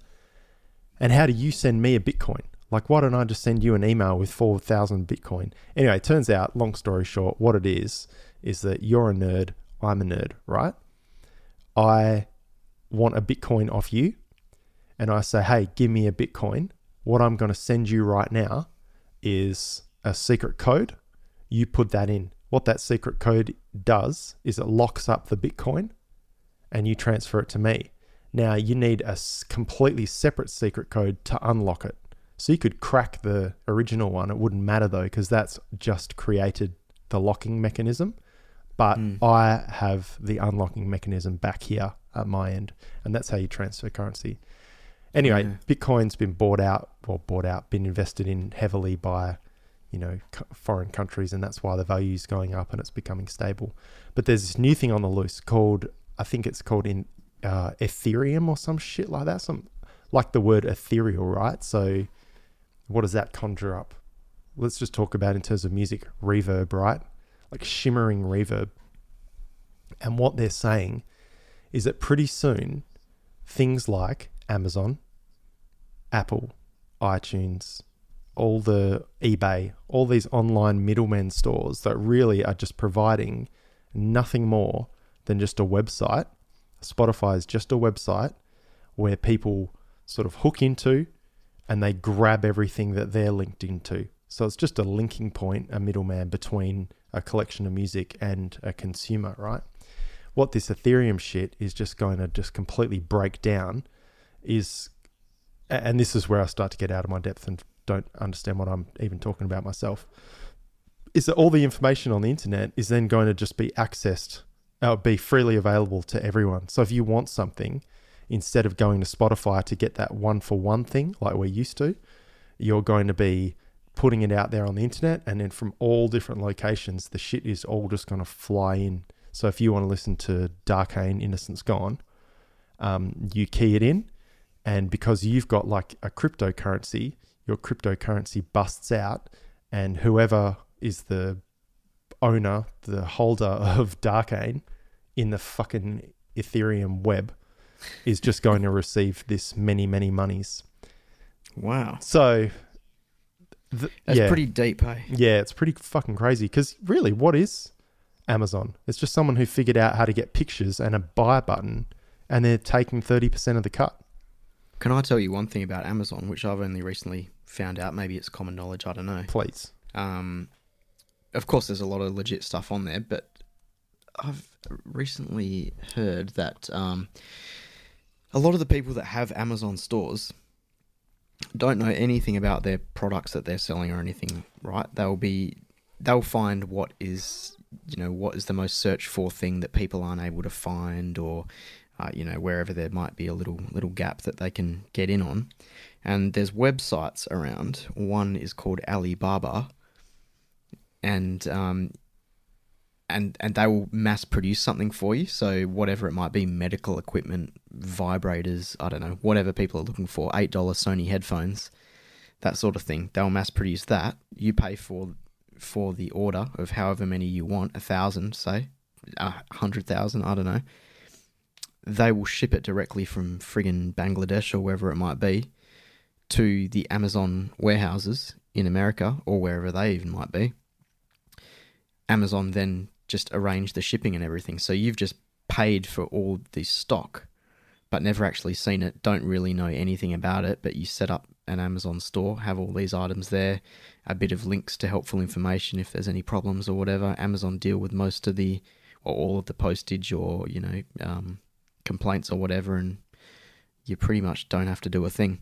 and how do you send me a Bitcoin? Like, why don't I just send you an email with 4,000 Bitcoin? Anyway, it turns out, long story short, what it is, is that you're a nerd, I'm a nerd, right? I want a Bitcoin off you, and I say, hey, give me a Bitcoin. What I'm going to send you right now is a secret code. You put that in. What that secret code does is it locks up the Bitcoin and you transfer it to me. Now you need a completely separate secret code to unlock it. So you could crack the original one. It wouldn't matter though, because that's just created the locking mechanism. But Hmm. I have the unlocking mechanism back here at my end, and that's how you transfer currency. Anyway, Yeah. Bitcoin's been bought out, or bought out, been invested in heavily by, you know, foreign countries, and that's why the value is going up and it's becoming stable. But there's this new thing on the loose called, I think it's called in uh, Ethereum or some shit like that, some like the word ethereal, right? So, what does that conjure up? Let's just talk about in terms of music, reverb, right? Like shimmering reverb. And what they're saying is that pretty soon, things like Amazon, Apple, iTunes, all the eBay, all these online middlemen stores that really are just providing nothing more than just a website. Spotify is just a website where people sort of hook into and they grab everything that they're linked into. So it's just a linking point, a middleman between a collection of music and a consumer, right? What this Ethereum shit is just going to just completely break down is, and this is where I start to get out of my depth and don't understand what I'm even talking about myself, is that all the information on the internet is then going to just be accessed, uh, be freely available to everyone. So if you want something, instead of going to Spotify to get that one for one thing like we're used to, you're going to be putting it out there on the internet and then from all different locations the shit is all just going to fly in so if you want to listen to darkane innocence gone um, you key it in and because you've got like a cryptocurrency your cryptocurrency busts out and whoever is the owner the holder of darkane in the fucking ethereum web is just going to receive this many many monies Wow. so th- That's yeah. pretty deep, hey? Yeah, it's pretty fucking crazy. Because really, what is Amazon? It's just someone who figured out how to get pictures and a buy button, and they're taking thirty percent of the cut. Can I tell you one thing about Amazon, which I've only recently found out? Maybe it's common knowledge, I don't know. Please. Um, of course, there's a lot of legit stuff on there, but I've recently heard that um, a lot of the people that have Amazon stores don't know anything about their products that they're selling or anything. Right? They'll be they'll find what is you know what is the most searched for thing that people aren't able to find or uh, you know wherever there might be a little little gap that they can get in on and there's websites around one is called alibaba and um, and and they will mass produce something for you. So whatever it might be, medical equipment, vibrators, I don't know, whatever people are looking for, eight dollar Sony headphones, that sort of thing. They'll mass produce that. You pay for for the order of however many you want, a thousand, say, a hundred thousand, I don't know. They will ship it directly from friggin' Bangladesh or wherever it might be to the Amazon warehouses in America or wherever they even might be. Amazon then just arrange the shipping and everything. So you've just paid for all this stock, but never actually seen it, don't really know anything about it, but you set up an Amazon store, have all these items there, a bit of links to helpful information if there's any problems or whatever. Amazon deal with most of the or all of the postage or, you know, um, complaints or whatever, and you pretty much don't have to do a thing.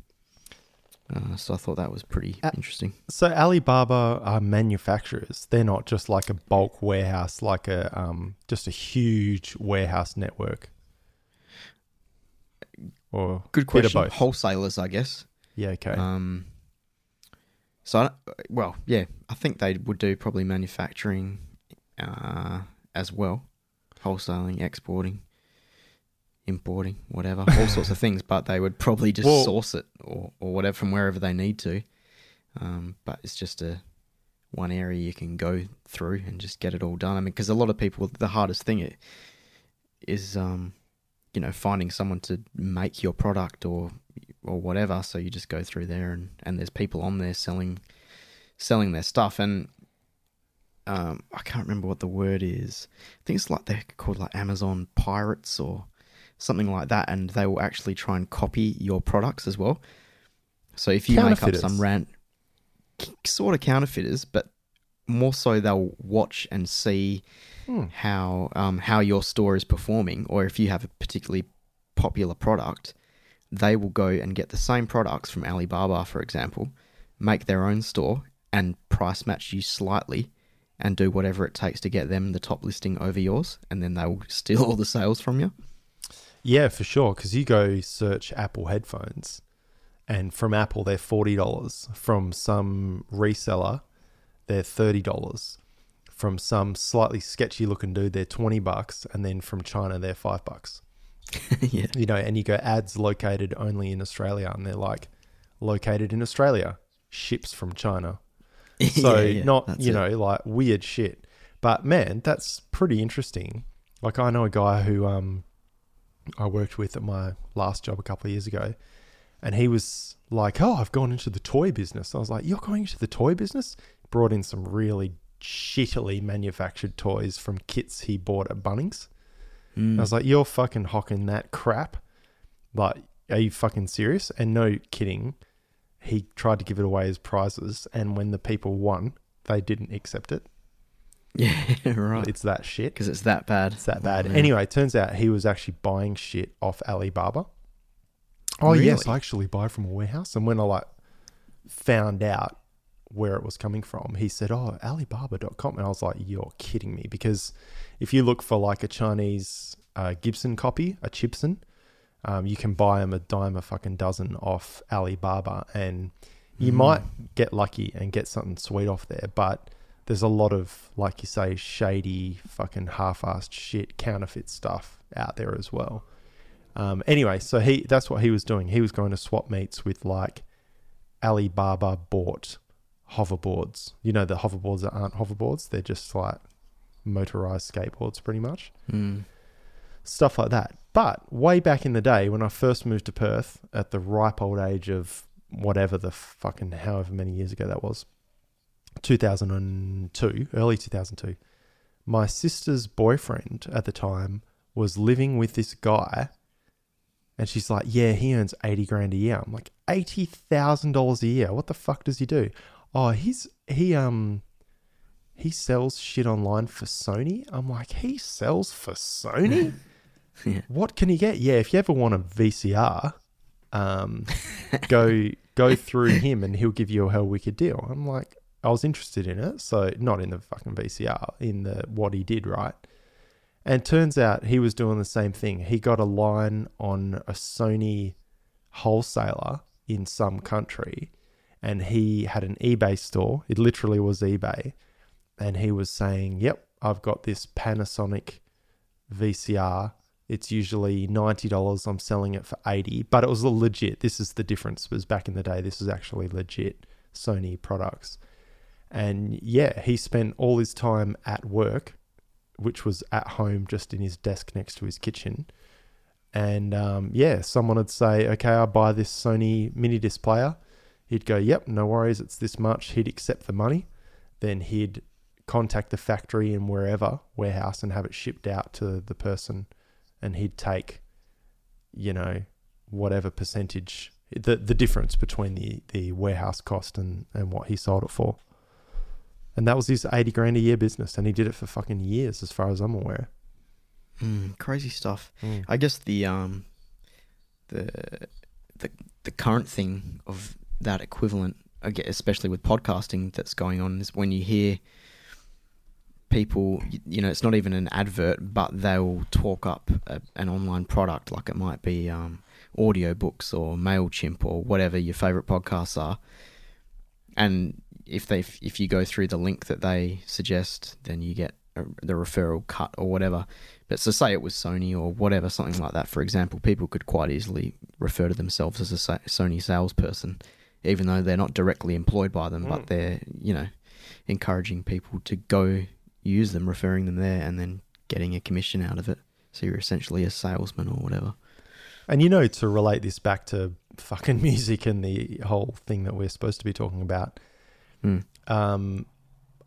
Uh, so I thought that was pretty Uh, interesting. So Alibaba are manufacturers. They're not just like a bulk warehouse, like a um, just a huge warehouse network. Or Good question. Wholesalers, I guess. yeah, okay. Um, so, I, well, yeah, I think they would do probably manufacturing uh, as well, wholesaling, exporting, importing, whatever, all sorts of things. But they would probably just Well- source it or, or whatever from wherever they need to. Um, but it's just a one area you can go through and just get it all done. I mean, because a lot of people, the hardest thing i- is, um, you know, finding someone to make your product or or whatever. So you just go through there and, and there's people on there selling selling their stuff and um, I can't remember what the word is. I think it's like they're called like Amazon pirates or something like that, and they will actually try and copy your products as well. So if you make up some rant, sort of counterfeiters, but more so they'll watch and see Hmm. how um, how your store is performing, or if you have a particularly popular product, they will go and get the same products from Alibaba, for example, make their own store and price match you slightly, and do whatever it takes to get them the top listing over yours, and then they will steal all the sales from you. Yeah, for sure. Because you go search Apple headphones, and from Apple they're forty dollars. From some reseller, they're thirty dollars. From some slightly sketchy looking dude, they're twenty bucks, and then from China they're five bucks. yeah. You know, and you go ads located only in Australia, and they're like located in Australia, ships from China. So Yeah, yeah, not you it. know like weird shit. But man, that's pretty interesting. Like I know a guy who um I worked with at my last job a couple of years ago, and he was like, "Oh, I've gone into the toy business." I was like, "You're going into the toy business?" Brought in some really shittily manufactured toys from kits he bought at Bunnings. Mm. I was like, "You're fucking hocking that crap." Like, are you fucking serious? And no kidding, he tried to give it away as prizes, and when the people won, they didn't accept it. yeah, right. It's that shit. Because it's that bad. It's that bad. Oh. Anyway, it turns out he was actually buying shit off Alibaba. Oh yes, I actually buy from a warehouse. And when I like found out where it was coming from, he said, "Oh, Alibaba.com," and I was like, "You're kidding me!" Because if you look for like a Chinese uh, Gibson copy, a Chipson, um, you can buy them a dime a fucking dozen off Alibaba, and you Mm. might get lucky and get something sweet off there, but there's a lot of, like you say, shady, fucking half-assed shit, counterfeit stuff out there as well. Um, anyway, so he that's what he was doing. He was going to swap meets with like Alibaba bought hoverboards. You know the hoverboards that aren't hoverboards; they're just like motorized skateboards, pretty much Mm. stuff like that. But way back in the day, when I first moved to Perth at the ripe old age of whatever the fucking however many years ago that was, 2002, early 2002, my sister's boyfriend at the time was living with this guy. And she's like, yeah, he earns 80 grand a year. I'm like, $80,000 a year. What the fuck does he do? Oh, he's, he, um, he sells shit online for Sony. I'm like, he sells for Sony? Yeah. What can he get? Yeah, if you ever want a VCR, um, go go through him and he'll give you a hell wicked deal. I'm like, I was interested in it, so not in the fucking VCR, in the what he did, right? And turns out he was doing the same thing. He got a line on a Sony wholesaler in some country, and he had an eBay store. It literally was eBay, and he was saying, "Yep, I've got this Panasonic VCR. It's usually ninety dollars. I'm selling it for eighty, but it was legit. This is the difference. Was back in the day, this is actually legit Sony products. And yeah, he spent all his time at work, which was at home, just in his desk next to his kitchen. And um, yeah, someone would say, "Okay, I'll buy this Sony mini disc player." He'd go, "Yep, no worries. It's this much." He'd accept the money, then he'd contact the factory and wherever warehouse and have it shipped out to the person, and he'd take, you know, whatever percentage the the difference between the the warehouse cost and and what he sold it for. And that was his eighty grand a year business, and he did it for fucking years, as far as I'm aware. Mm, crazy stuff. I guess the um the the the current thing of that equivalent, especially with podcasting that's going on, is when you hear people, you know, it's not even an advert, but they'll talk up a, an online product, like it might be um, audiobooks or Mailchimp or whatever your favorite podcasts are, and if they if you go through the link that they suggest, then you get a, the referral cut or whatever. But so say it was Sony or whatever, something like that. For example, people could quite easily refer to themselves as a Sony salesperson, even though they're not directly employed by them, Mm. but they're you know encouraging people to go use them, referring them there, and then getting a commission out of it. So you're essentially a salesman or whatever. And you know, to relate this back to fucking music and the whole thing that we're supposed to be talking about, Mm. um,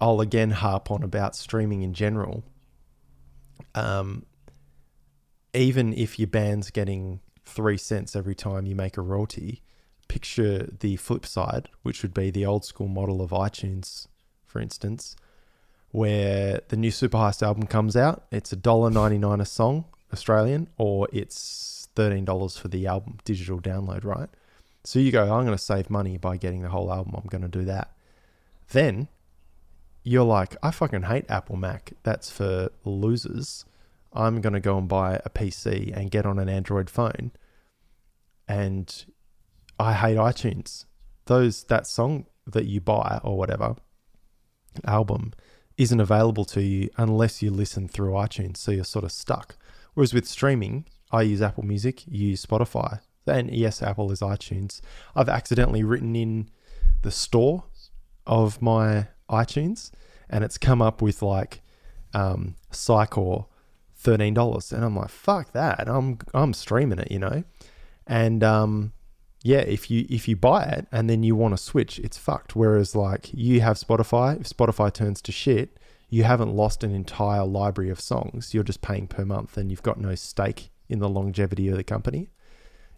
I'll again harp on about streaming in general. Um, even if your band's getting three cents every time you make a royalty, picture the flip side, which would be the old school model of iTunes, for instance, where the new Superheist album comes out, it's a dollar ninety nine a song, Australian, or it's thirteen dollars for the album digital download, right? So you go, I'm going to save money by getting the whole album. I'm going to do that. Then you're like, I fucking hate Apple Mac. That's for losers. I'm going to go and buy a PC and get on an Android phone. And I hate iTunes. Those that song that you buy or whatever album isn't available to you unless you listen through iTunes. So you're sort of stuck. Whereas with streaming, I use Apple Music, you use Spotify. And yes, Apple is iTunes. I've accidentally written in the store of my iTunes and it's come up with like um, Psycore thirteen dollars, and I'm like, fuck that. I'm I'm streaming it, you know, and um, yeah, if you if you buy it and then you want to switch, it's fucked. Whereas like you have Spotify, if Spotify turns to shit, you haven't lost an entire library of songs. You're just paying per month, and you've got no stake in the longevity of the company.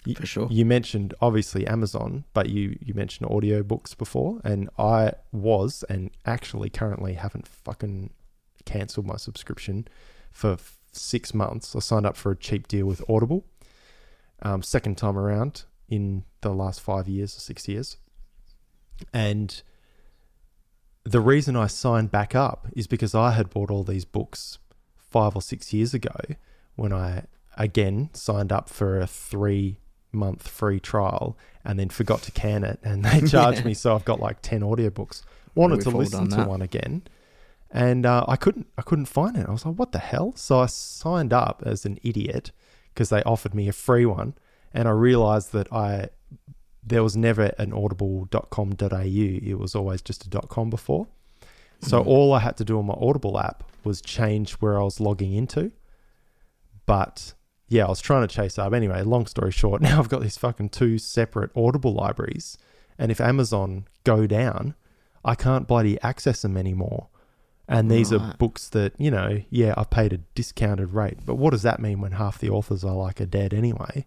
You, For sure. You mentioned obviously Amazon, but you you mentioned audiobooks before, and I was and actually currently haven't fucking cancelled my subscription for f- six months. I signed up for a cheap deal with Audible. Um, second time around in the last five years or six years, and the reason I signed back up is because I had bought all these books five or six years ago when I again signed up for a three month free trial and then forgot to can it. And they charged me so I've got like 10 audiobooks. Wanted We've to listen to one again. And uh, I couldn't I couldn't find it. I was like what the hell? So I signed up as an idiot because they offered me a free one. And I realized that I there was never an audible.com.au it was always just a .com before. So Mhm. all I had to do on my Audible app was change where I was logging into. But yeah, I was trying to chase up. Anyway, long story short, now I've got these fucking two separate Audible libraries. And if Amazon go down, I can't bloody access them anymore. And these are books that, you know, yeah, I've paid a discounted rate. But what does that mean when half the authors are like are dead anyway?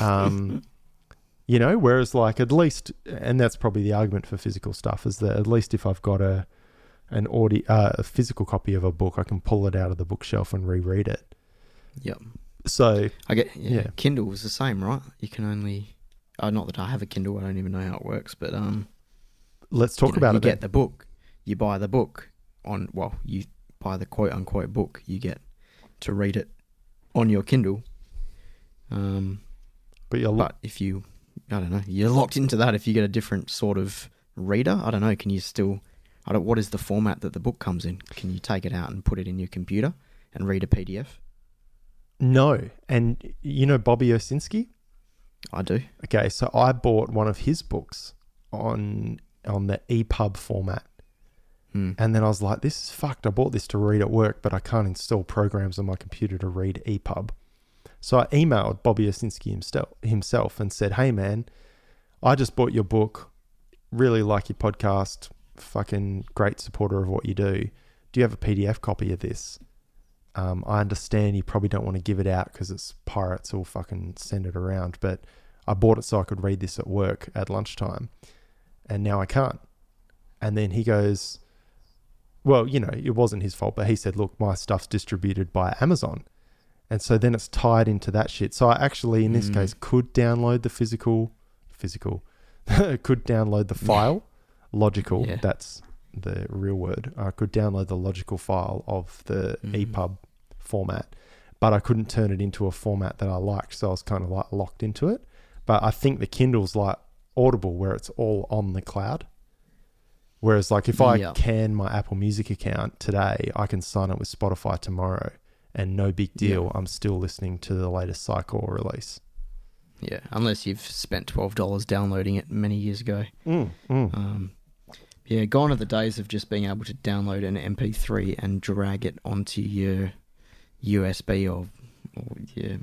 Um, you know, whereas like at least, and that's probably the argument for physical stuff is that at least if I've got a an audio, uh, a physical copy of a book, I can pull it out of the bookshelf and reread it. Yep. So I get yeah, Yeah. Kindle was the same, right? You can only uh, not that I have a Kindle, I don't even know how it works, but um let's talk you know, about you it. You get then. the book. You buy the book on well, you buy the quote unquote book, you get to read it on your Kindle. Um but you're lo- but if you I don't know, you're locked into that if you get a different sort of reader. I don't know, can you still I don't what is the format that the book comes in? Can you take it out and put it in your computer and read a PDF? No, and you know Bobby Owsinski. I do. Okay, so I bought one of his books on on the EPUB format, Hmm. and then I was like, "This is fucked." I bought this to read at work, but I can't install programs on my computer to read EPUB. So I emailed Bobby Owsinski himself, himself and said, "Hey man, I just bought your book. Really like your podcast. Fucking great supporter of what you do. Do you have a PDF copy of this?" Um, I understand you probably don't want to give it out because it's pirates will fucking send it around, but I bought it so I could read this at work at lunchtime, and now I can't. And then he goes, Well, you know, it wasn't his fault, but he said, Look, my stuff's distributed by Amazon. And so then it's tied into that shit. So I actually, in this Mm. case, could download the physical, physical, could download the file, logical, Yeah. that's the real word. I could download the logical file of the Mhm. EPUB format, but I couldn't turn it into a format that I liked. So I was kind of like locked into it. But I think the Kindle's like Audible, where it's all on the cloud. Whereas, like, if I Yeah. can my Apple Music account today, I can sign up with Spotify tomorrow, and no big deal. Yeah. I'm still listening to the latest Cycle release. Yeah, unless you've spent twelve dollars downloading it many years ago. Mm, mm. Um, yeah, gone are the days of just being able to download an MP3 and drag it onto your USB or, or your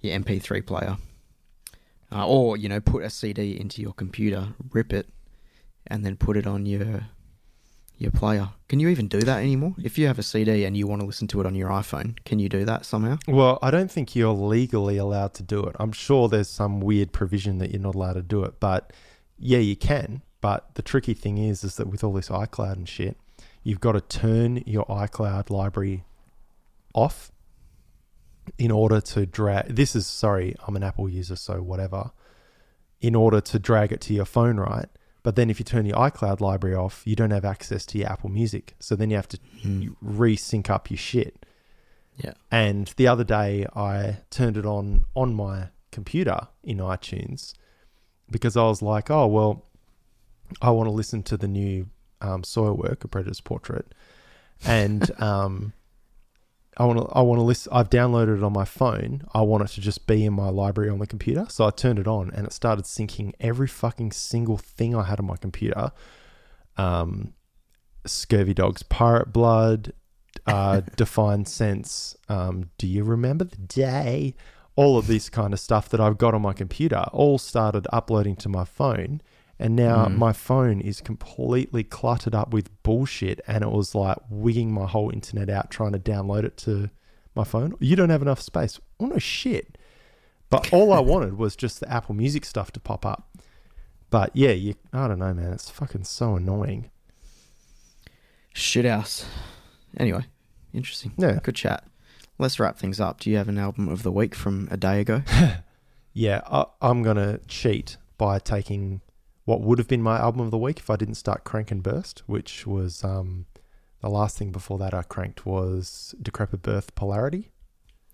your MP3 player, uh, or you know, put a CD into your computer, rip it, and then put it on your your player. Can you even do that anymore? If you have a CD and you want to listen to it on your iPhone, can you do that somehow? Well, I don't think you're legally allowed to do it. I'm sure there's some weird provision that you're not allowed to do it, but yeah, you can. But the tricky thing is, is that with all this iCloud and shit, you've got to turn your iCloud library off in order to drag. This is sorry, I'm an Apple user, so whatever. In order to drag it to your phone, right? But then if you turn your iCloud library off, you don't have access to your Apple Music. So then you have to Mm. re-sync up your shit. Yeah. And the other day I turned it on on my computer in iTunes because I was like, oh well, I want to listen to the new um, Soilwork, a Predator's Portrait, and um, I want to I want to listen. I've downloaded it on my phone. I want it to just be in my library on the computer. So I turned it on, and it started syncing every fucking single thing I had on my computer. Um, Scurvy Dog's Pirate Blood, uh, Defined Sense. Um, do you remember the day? All of this kind of stuff that I've got on my computer all started uploading to my phone. And now Mm. my phone is completely cluttered up with bullshit. And it was like wigging my whole internet out trying to download it to my phone. You don't have enough space. Oh, no shit. But all I wanted was just the Apple Music stuff to pop up. But yeah, you, I don't know, man. It's fucking so annoying. Shit house. Anyway, interesting. Yeah. Good chat. Let's wrap things up. Do you have an album of the week from a day ago? Yeah, I, I'm going to cheat by taking what would have been my album of the week if I didn't start Crank and Burst, which was um, the last thing before that I cranked was Decrepit Birth Polarity.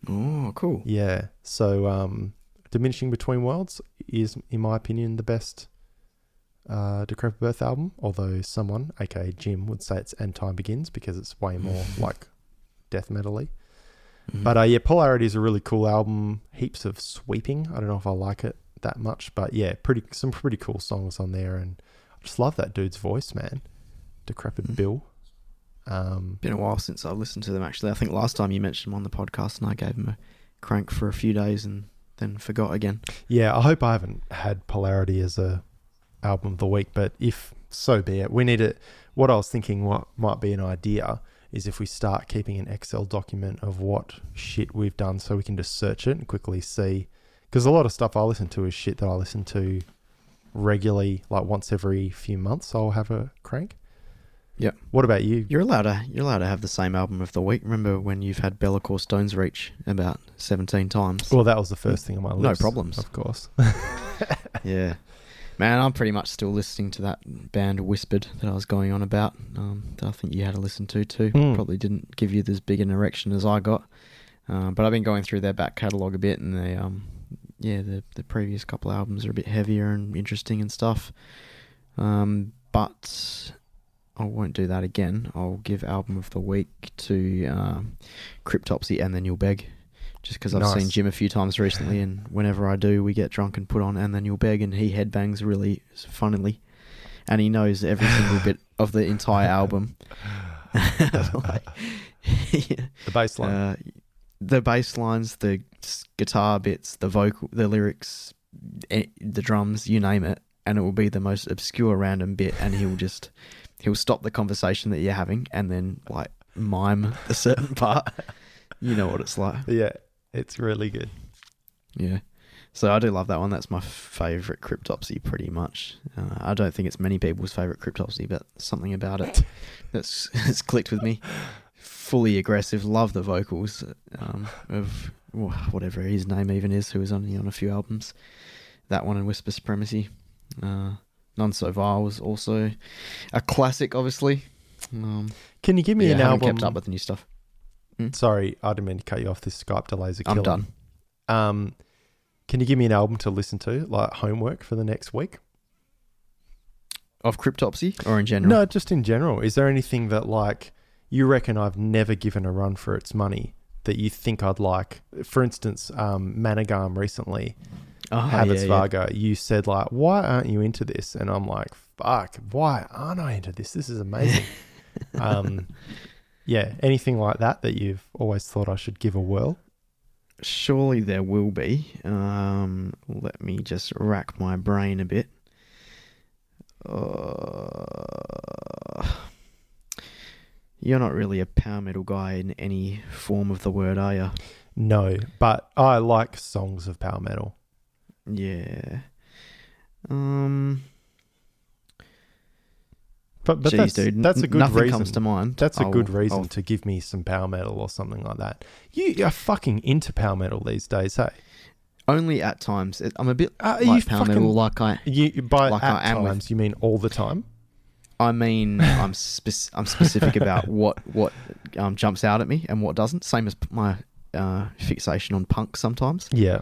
Oh, cool. Yeah, so um, Diminishing Between Worlds is, in my opinion, the best uh, Decrepit Birth album, although someone, aka Jim, would say it's And Time Begins because it's way more like death metal-y. Mhm. But uh, yeah, Polarity is a really cool album. Heaps of sweeping. I don't know if I like it that much, but yeah, pretty some pretty cool songs on there, and I just love that dude's voice, man. Decrepit Mm. Bill. Um, been a while since I've listened to them. Actually, I think last time you mentioned them on the podcast, and I gave them a crank for a few days and then forgot again. yeah, I hope I haven't had Polarity as a album of the week, but if so be it, we need it. What I was thinking, what might be an idea, is if we start keeping an Excel document of what shit we've done, so we can just search it and quickly see. Because a lot of stuff I listen to is shit that I listen to regularly, like once every few months. I'll have a crank. Yeah. What about you? You're allowed to you're allowed to have the same album of the week. Remember when you've had Be'lakor Stones Reach about seventeen times? Well, that was the first thing on my list. No problems. of course. yeah, man, I'm pretty much still listening to that band Whispered that I was going on about. Um, that I think you had to listen to too. Mm. Probably didn't give you as big an erection as I got, uh, but I've been going through their back catalogue a bit, and they um, yeah, the the previous couple albums are a bit heavier and interesting and stuff. Um, but I won't do that again. I'll give album of the week to um, Cryptopsy and then You'll Beg. Just because I've Nice. seen Jim a few times recently, and whenever I do, we get drunk and put on and then You'll Beg, and he headbangs really funnily, and he knows every single bit of the entire album. Like, yeah. The bass line. Uh, the bass lines, the guitar bits, the vocal, the lyrics, the drums, you name it, and it will be the most obscure random bit, and he'll just he'll stop the conversation that you're having and then like mime a certain part. You know what it's like, yeah, it's really good. yeah. So I do love that one. That's my favorite cryptopsy, pretty much. Uh, I don't think it's many people's favorite cryptopsy, but something about it that's has clicked with me. Fully aggressive. Love the vocals um, of whatever his name even is, who was only on a few albums. That one and Whisper Supremacy. Uh, None So Vile was also a classic, obviously. Um, Can you give me yeah, an album? kept up with the new stuff. Sorry, I didn't mean to cut you off. This Skype delays are I'm done. Um, can you give me an album to listen to, like homework for the next week? Of Cryptopsy or in general? No, just in general. Is there anything that like you reckon I've never given a run for its money that you think I'd like? For instance, um, Manegarm recently, Oh, Havets yeah, yeah. You said like, why aren't you into this? And I'm like, fuck, why aren't I into this? This is amazing. um, yeah, anything like that that you've always thought I should give a whirl? Surely there will be. Um, let me just rack my brain a bit. Uh, you're not really a power metal guy in any form of the word, are you? No, but I like songs of power metal. Yeah. Um. But but Jeez, that's, dude. that's a good nothing reason. comes to mind. That's a I'll- good reason I'll- to give me some power metal or something like that. You are fucking into power metal these days, hey? Only at times. I'm a bit Uh, like power fucking- metal, like I. You by Like at I am with- times you mean all the time? I mean, I'm I'm specific about what what um, jumps out at me and what doesn't. Same as my uh, fixation on punk. Sometimes Yeah.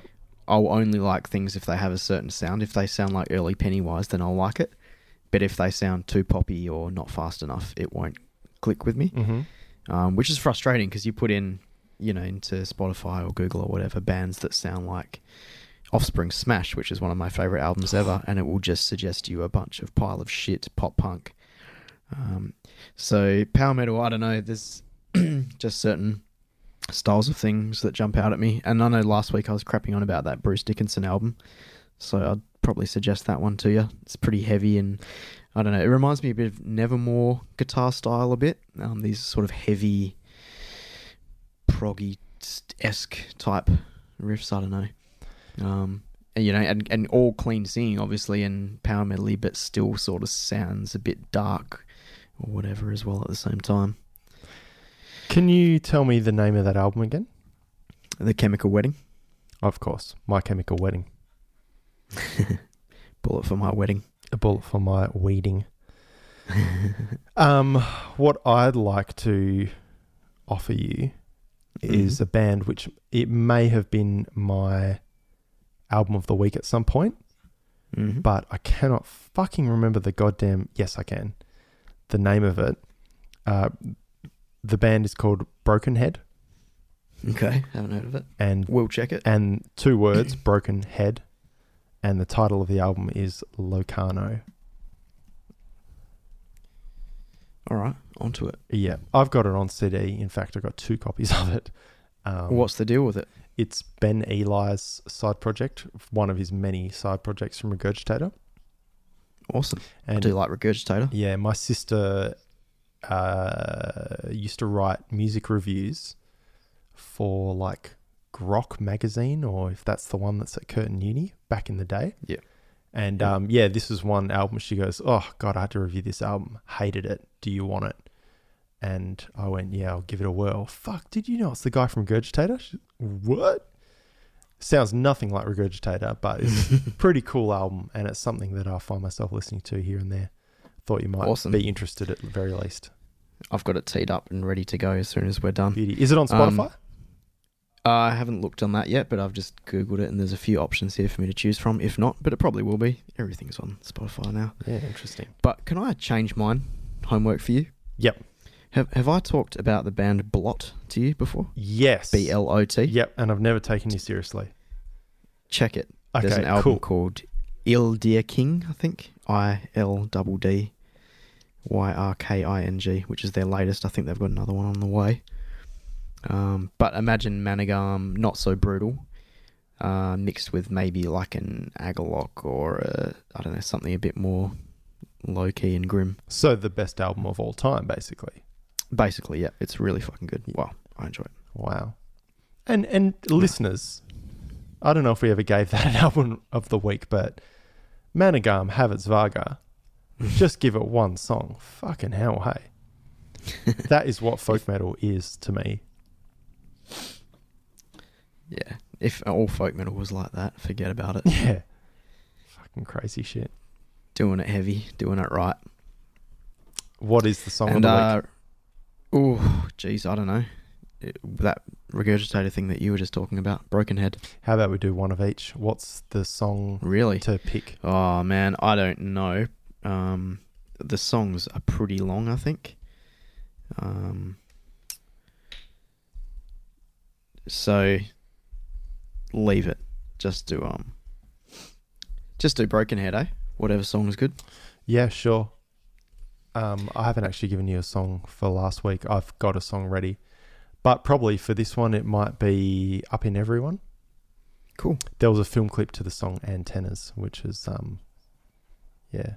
I'll only like things if they have a certain sound. If they sound like early Pennywise, then I'll like it. But if they sound too poppy or not fast enough, it won't click with me. hmm Um, which is frustrating because you put in, you know, into Spotify or Google or whatever bands that sound like Offspring Smash, which is one of my favorite albums ever, and it will just suggest you a bunch of pile of shit pop punk. Um, so power metal, I don't know. There's just certain styles of things that jump out at me, and I know last week I was crapping on about that Bruce Dickinson album, so I'd probably suggest that one to you. It's pretty heavy and I don't know. It reminds me a bit of Nevermore guitar style a bit. Um, these sort of heavy, proggy esque type riffs. I don't know. Um, and, you know, and, and all clean singing, obviously, and power metally, but still sort of sounds a bit dark or whatever as well at the same time. Can you tell me the name of that album again? The Chemical Wedding, Of course, My Chemical Wedding. Bullet for My Wedding. A bullet for my weeding. Um, what I'd like to offer you is Mhm. a band which it may have been my album of the week at some point, Mhm. but I cannot fucking remember the goddamn. Yes, I can. The name of it. Uh, the band is called Broken Head, okay, haven't heard of it. and We'll check it. and two words, Broken Head, and the title of the album is Locarno. All right, onto it. Yeah, I've got it on CD. In fact, I've got two copies of it. Um, What's the deal with it? It's Ben Ely's side project, one of his many side projects from Regurgitator. Awesome. I And do like Regurgitator. yeah, my sister uh, used to write music reviews for like Grok magazine, or if that's the one that's at Curtin Uni back in the day. Yeah. And Yeah. um, yeah, this is one album. She goes, "Oh God, I had to review this album. Hated it. Do you want it?" And I went, "Yeah, I'll give it a whirl." Fuck, did you know it's the guy from Regurgitator? She, what? Sounds nothing like Regurgitator, but it's a pretty cool album, and it's something that I find myself listening to here and there. Thought you might Awesome. be interested at the very least. I've got it teed up and ready to go as soon as we're done. Beauty. Is it on Um, Spotify? I haven't looked on that yet, but I've just googled it, and there's a few options here for me to choose from. If not, but it probably will be. Everything's on Spotify now. yeah, interesting. But can I change mine? Homework for you. Yep. Have Have I talked about the band Blot to you before? Yes. B L O T. Yep, and I've never taken you seriously. Check it. Okay, There's an album cool. called Ilddyrking, I think. I L double D Y R K I N G, which is their latest. I think they've got another one on the way. Um, but imagine Manegarm not so brutal, uh, mixed with maybe like an Agalloch or a, I don't know something a bit more low key and grim. So the best album of all time, basically. Basically, yeah, it's really fucking good. Wow, I enjoy it. Wow. And and listeners, I don't know if we ever gave that an album of the week, but Manegarm Havets Vargar, just give it one song. Fucking hell, hey. that is what folk metal is to me. Yeah, if all folk metal was like that, forget about it. Yeah. Fucking crazy shit. doing it heavy, doing it right. What is the song and of the uh, week? Oh, geez, I don't know. It- that regurgitator thing that you were just talking about, Broken Head. How about we do one of each? What's the song Really? to pick? Oh man, I don't know. Um, the songs are pretty long, I think. Um, so leave it. Just do um, just do Broken Head, eh? Whatever song is good. Yeah, sure. Um, I haven't actually given you a song for last week. I've got a song ready, but probably for this one, it might be "Up in Everyone." Cool. There was a film clip to the song "Antennas," which is um, yeah,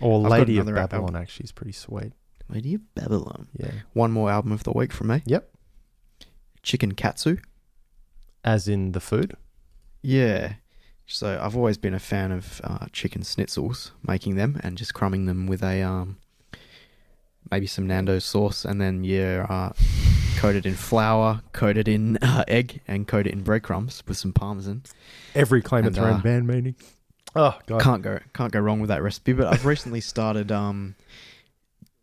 or I've "Lady of Babylon." Actually, is pretty sweet. Lady of Babylon. Yeah, One more album of the week from me. Yep. Chicken Katsu. as in the food. Yeah. So I've always been a fan of uh, chicken schnitzels, making them and just crumbing them with a um, maybe some Nando's sauce, and then yeah, uh, coated in flour, coated in uh, egg, and coated in breadcrumbs with some parmesan. Every claim of And, throne uh, band meeting. Oh god. Can't go can't go wrong with that recipe. But I've recently started um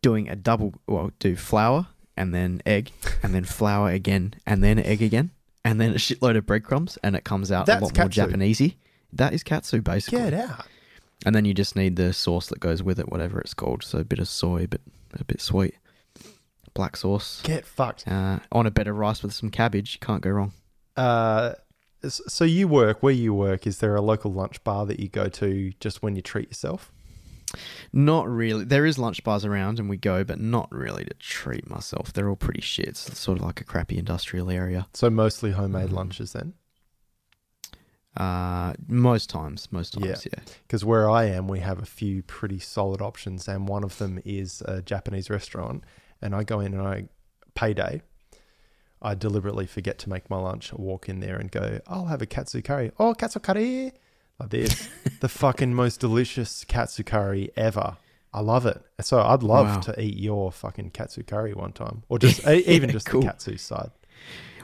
doing a double. Well, do flour and then egg, and then flour again, and then egg again, and then a shitload of breadcrumbs, and it comes out That's a lot more. Japanesey. That is katsu basically. Get out. And then you just need the sauce that goes with it, whatever it's called. So a bit of soy, but a bit sweet. Black sauce. Get fucked. Uh, on a bed of rice with some cabbage, you can't go wrong. Uh, so you work where you work. Is there a local lunch bar that you go to just when you treat yourself? Not really. There is lunch bars around, and we go, but not really to treat myself. They're all pretty shit. It's sort of like a crappy industrial area. So mostly homemade Mm. lunches then. Uh, most times, most times, yeah. Because where I am, we have a few pretty solid options, and one of them is a Japanese restaurant. And I go in and I payday. I deliberately forget to make my lunch. I walk in there and go, "I'll have a katsu curry." Oh, katsu curry, like this, the fucking most delicious katsu curry ever. I love it. So I'd love Wow. to eat your fucking katsu curry one time, or just even just Cool. the katsu side.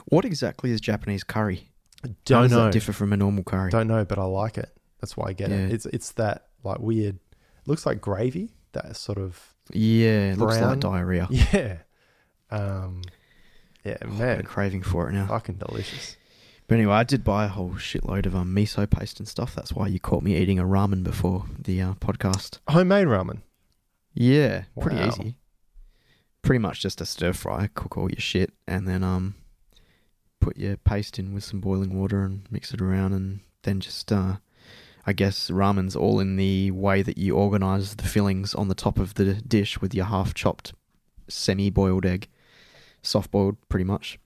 What exactly is Japanese curry? How Don't does know. that differ from a normal curry? Don't know, but I like it. That's why I get it. It's it's that like weird. Looks like gravy. That sort of yeah, it looks Brown? like diarrhea. yeah. Um. Yeah, Oh, I've got man, a craving for it now. fucking delicious. But anyway, I did buy a whole shitload of um, miso paste and stuff. That's why you caught me eating a ramen before the uh, podcast. Homemade ramen. Yeah, pretty easy. Pretty much just a stir fry, cook all your shit, and then um, put your paste in with some boiling water and mix it around, and then just uh, I guess ramen's all in the way that you organize the fillings on the top of the dish with your half chopped, semi boiled egg, soft boiled pretty much,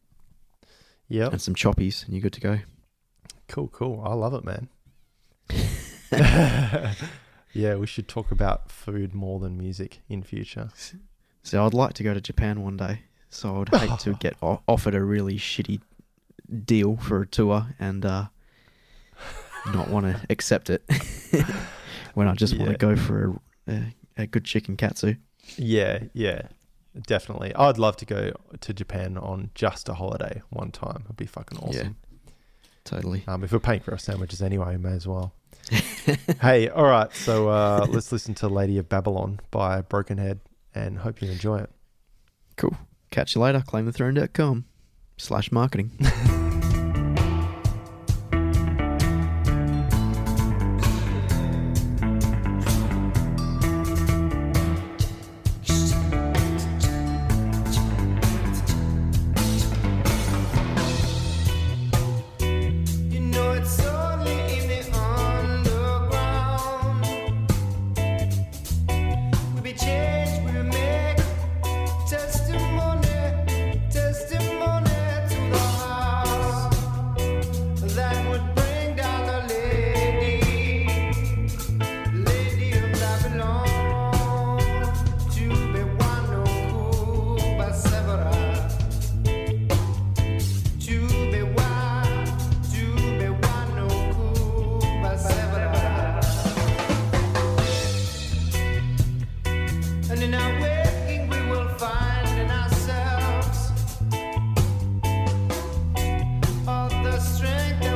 Yeah. and some choppies, and you're good to go. Cool, cool. I love it, man. yeah, we should talk about food more than music in future. So I'd like to go to Japan one day. So I'd hate to get offered a really shitty deal for a tour and uh, not want to accept it when I just want Yeah. to go for a, a, a good chicken katsu. Yeah, yeah, definitely. I'd love to go to Japan on just a holiday one time. It'd be fucking awesome. Yeah, Totally. Um, if we're paying for our sandwiches anyway, we may as well. hey, all right. So uh, let's listen to Lady of Babylon by Broken Head and hope you enjoy it. Cool. Catch you later. ClaimTheThrone.com slash marketing. strength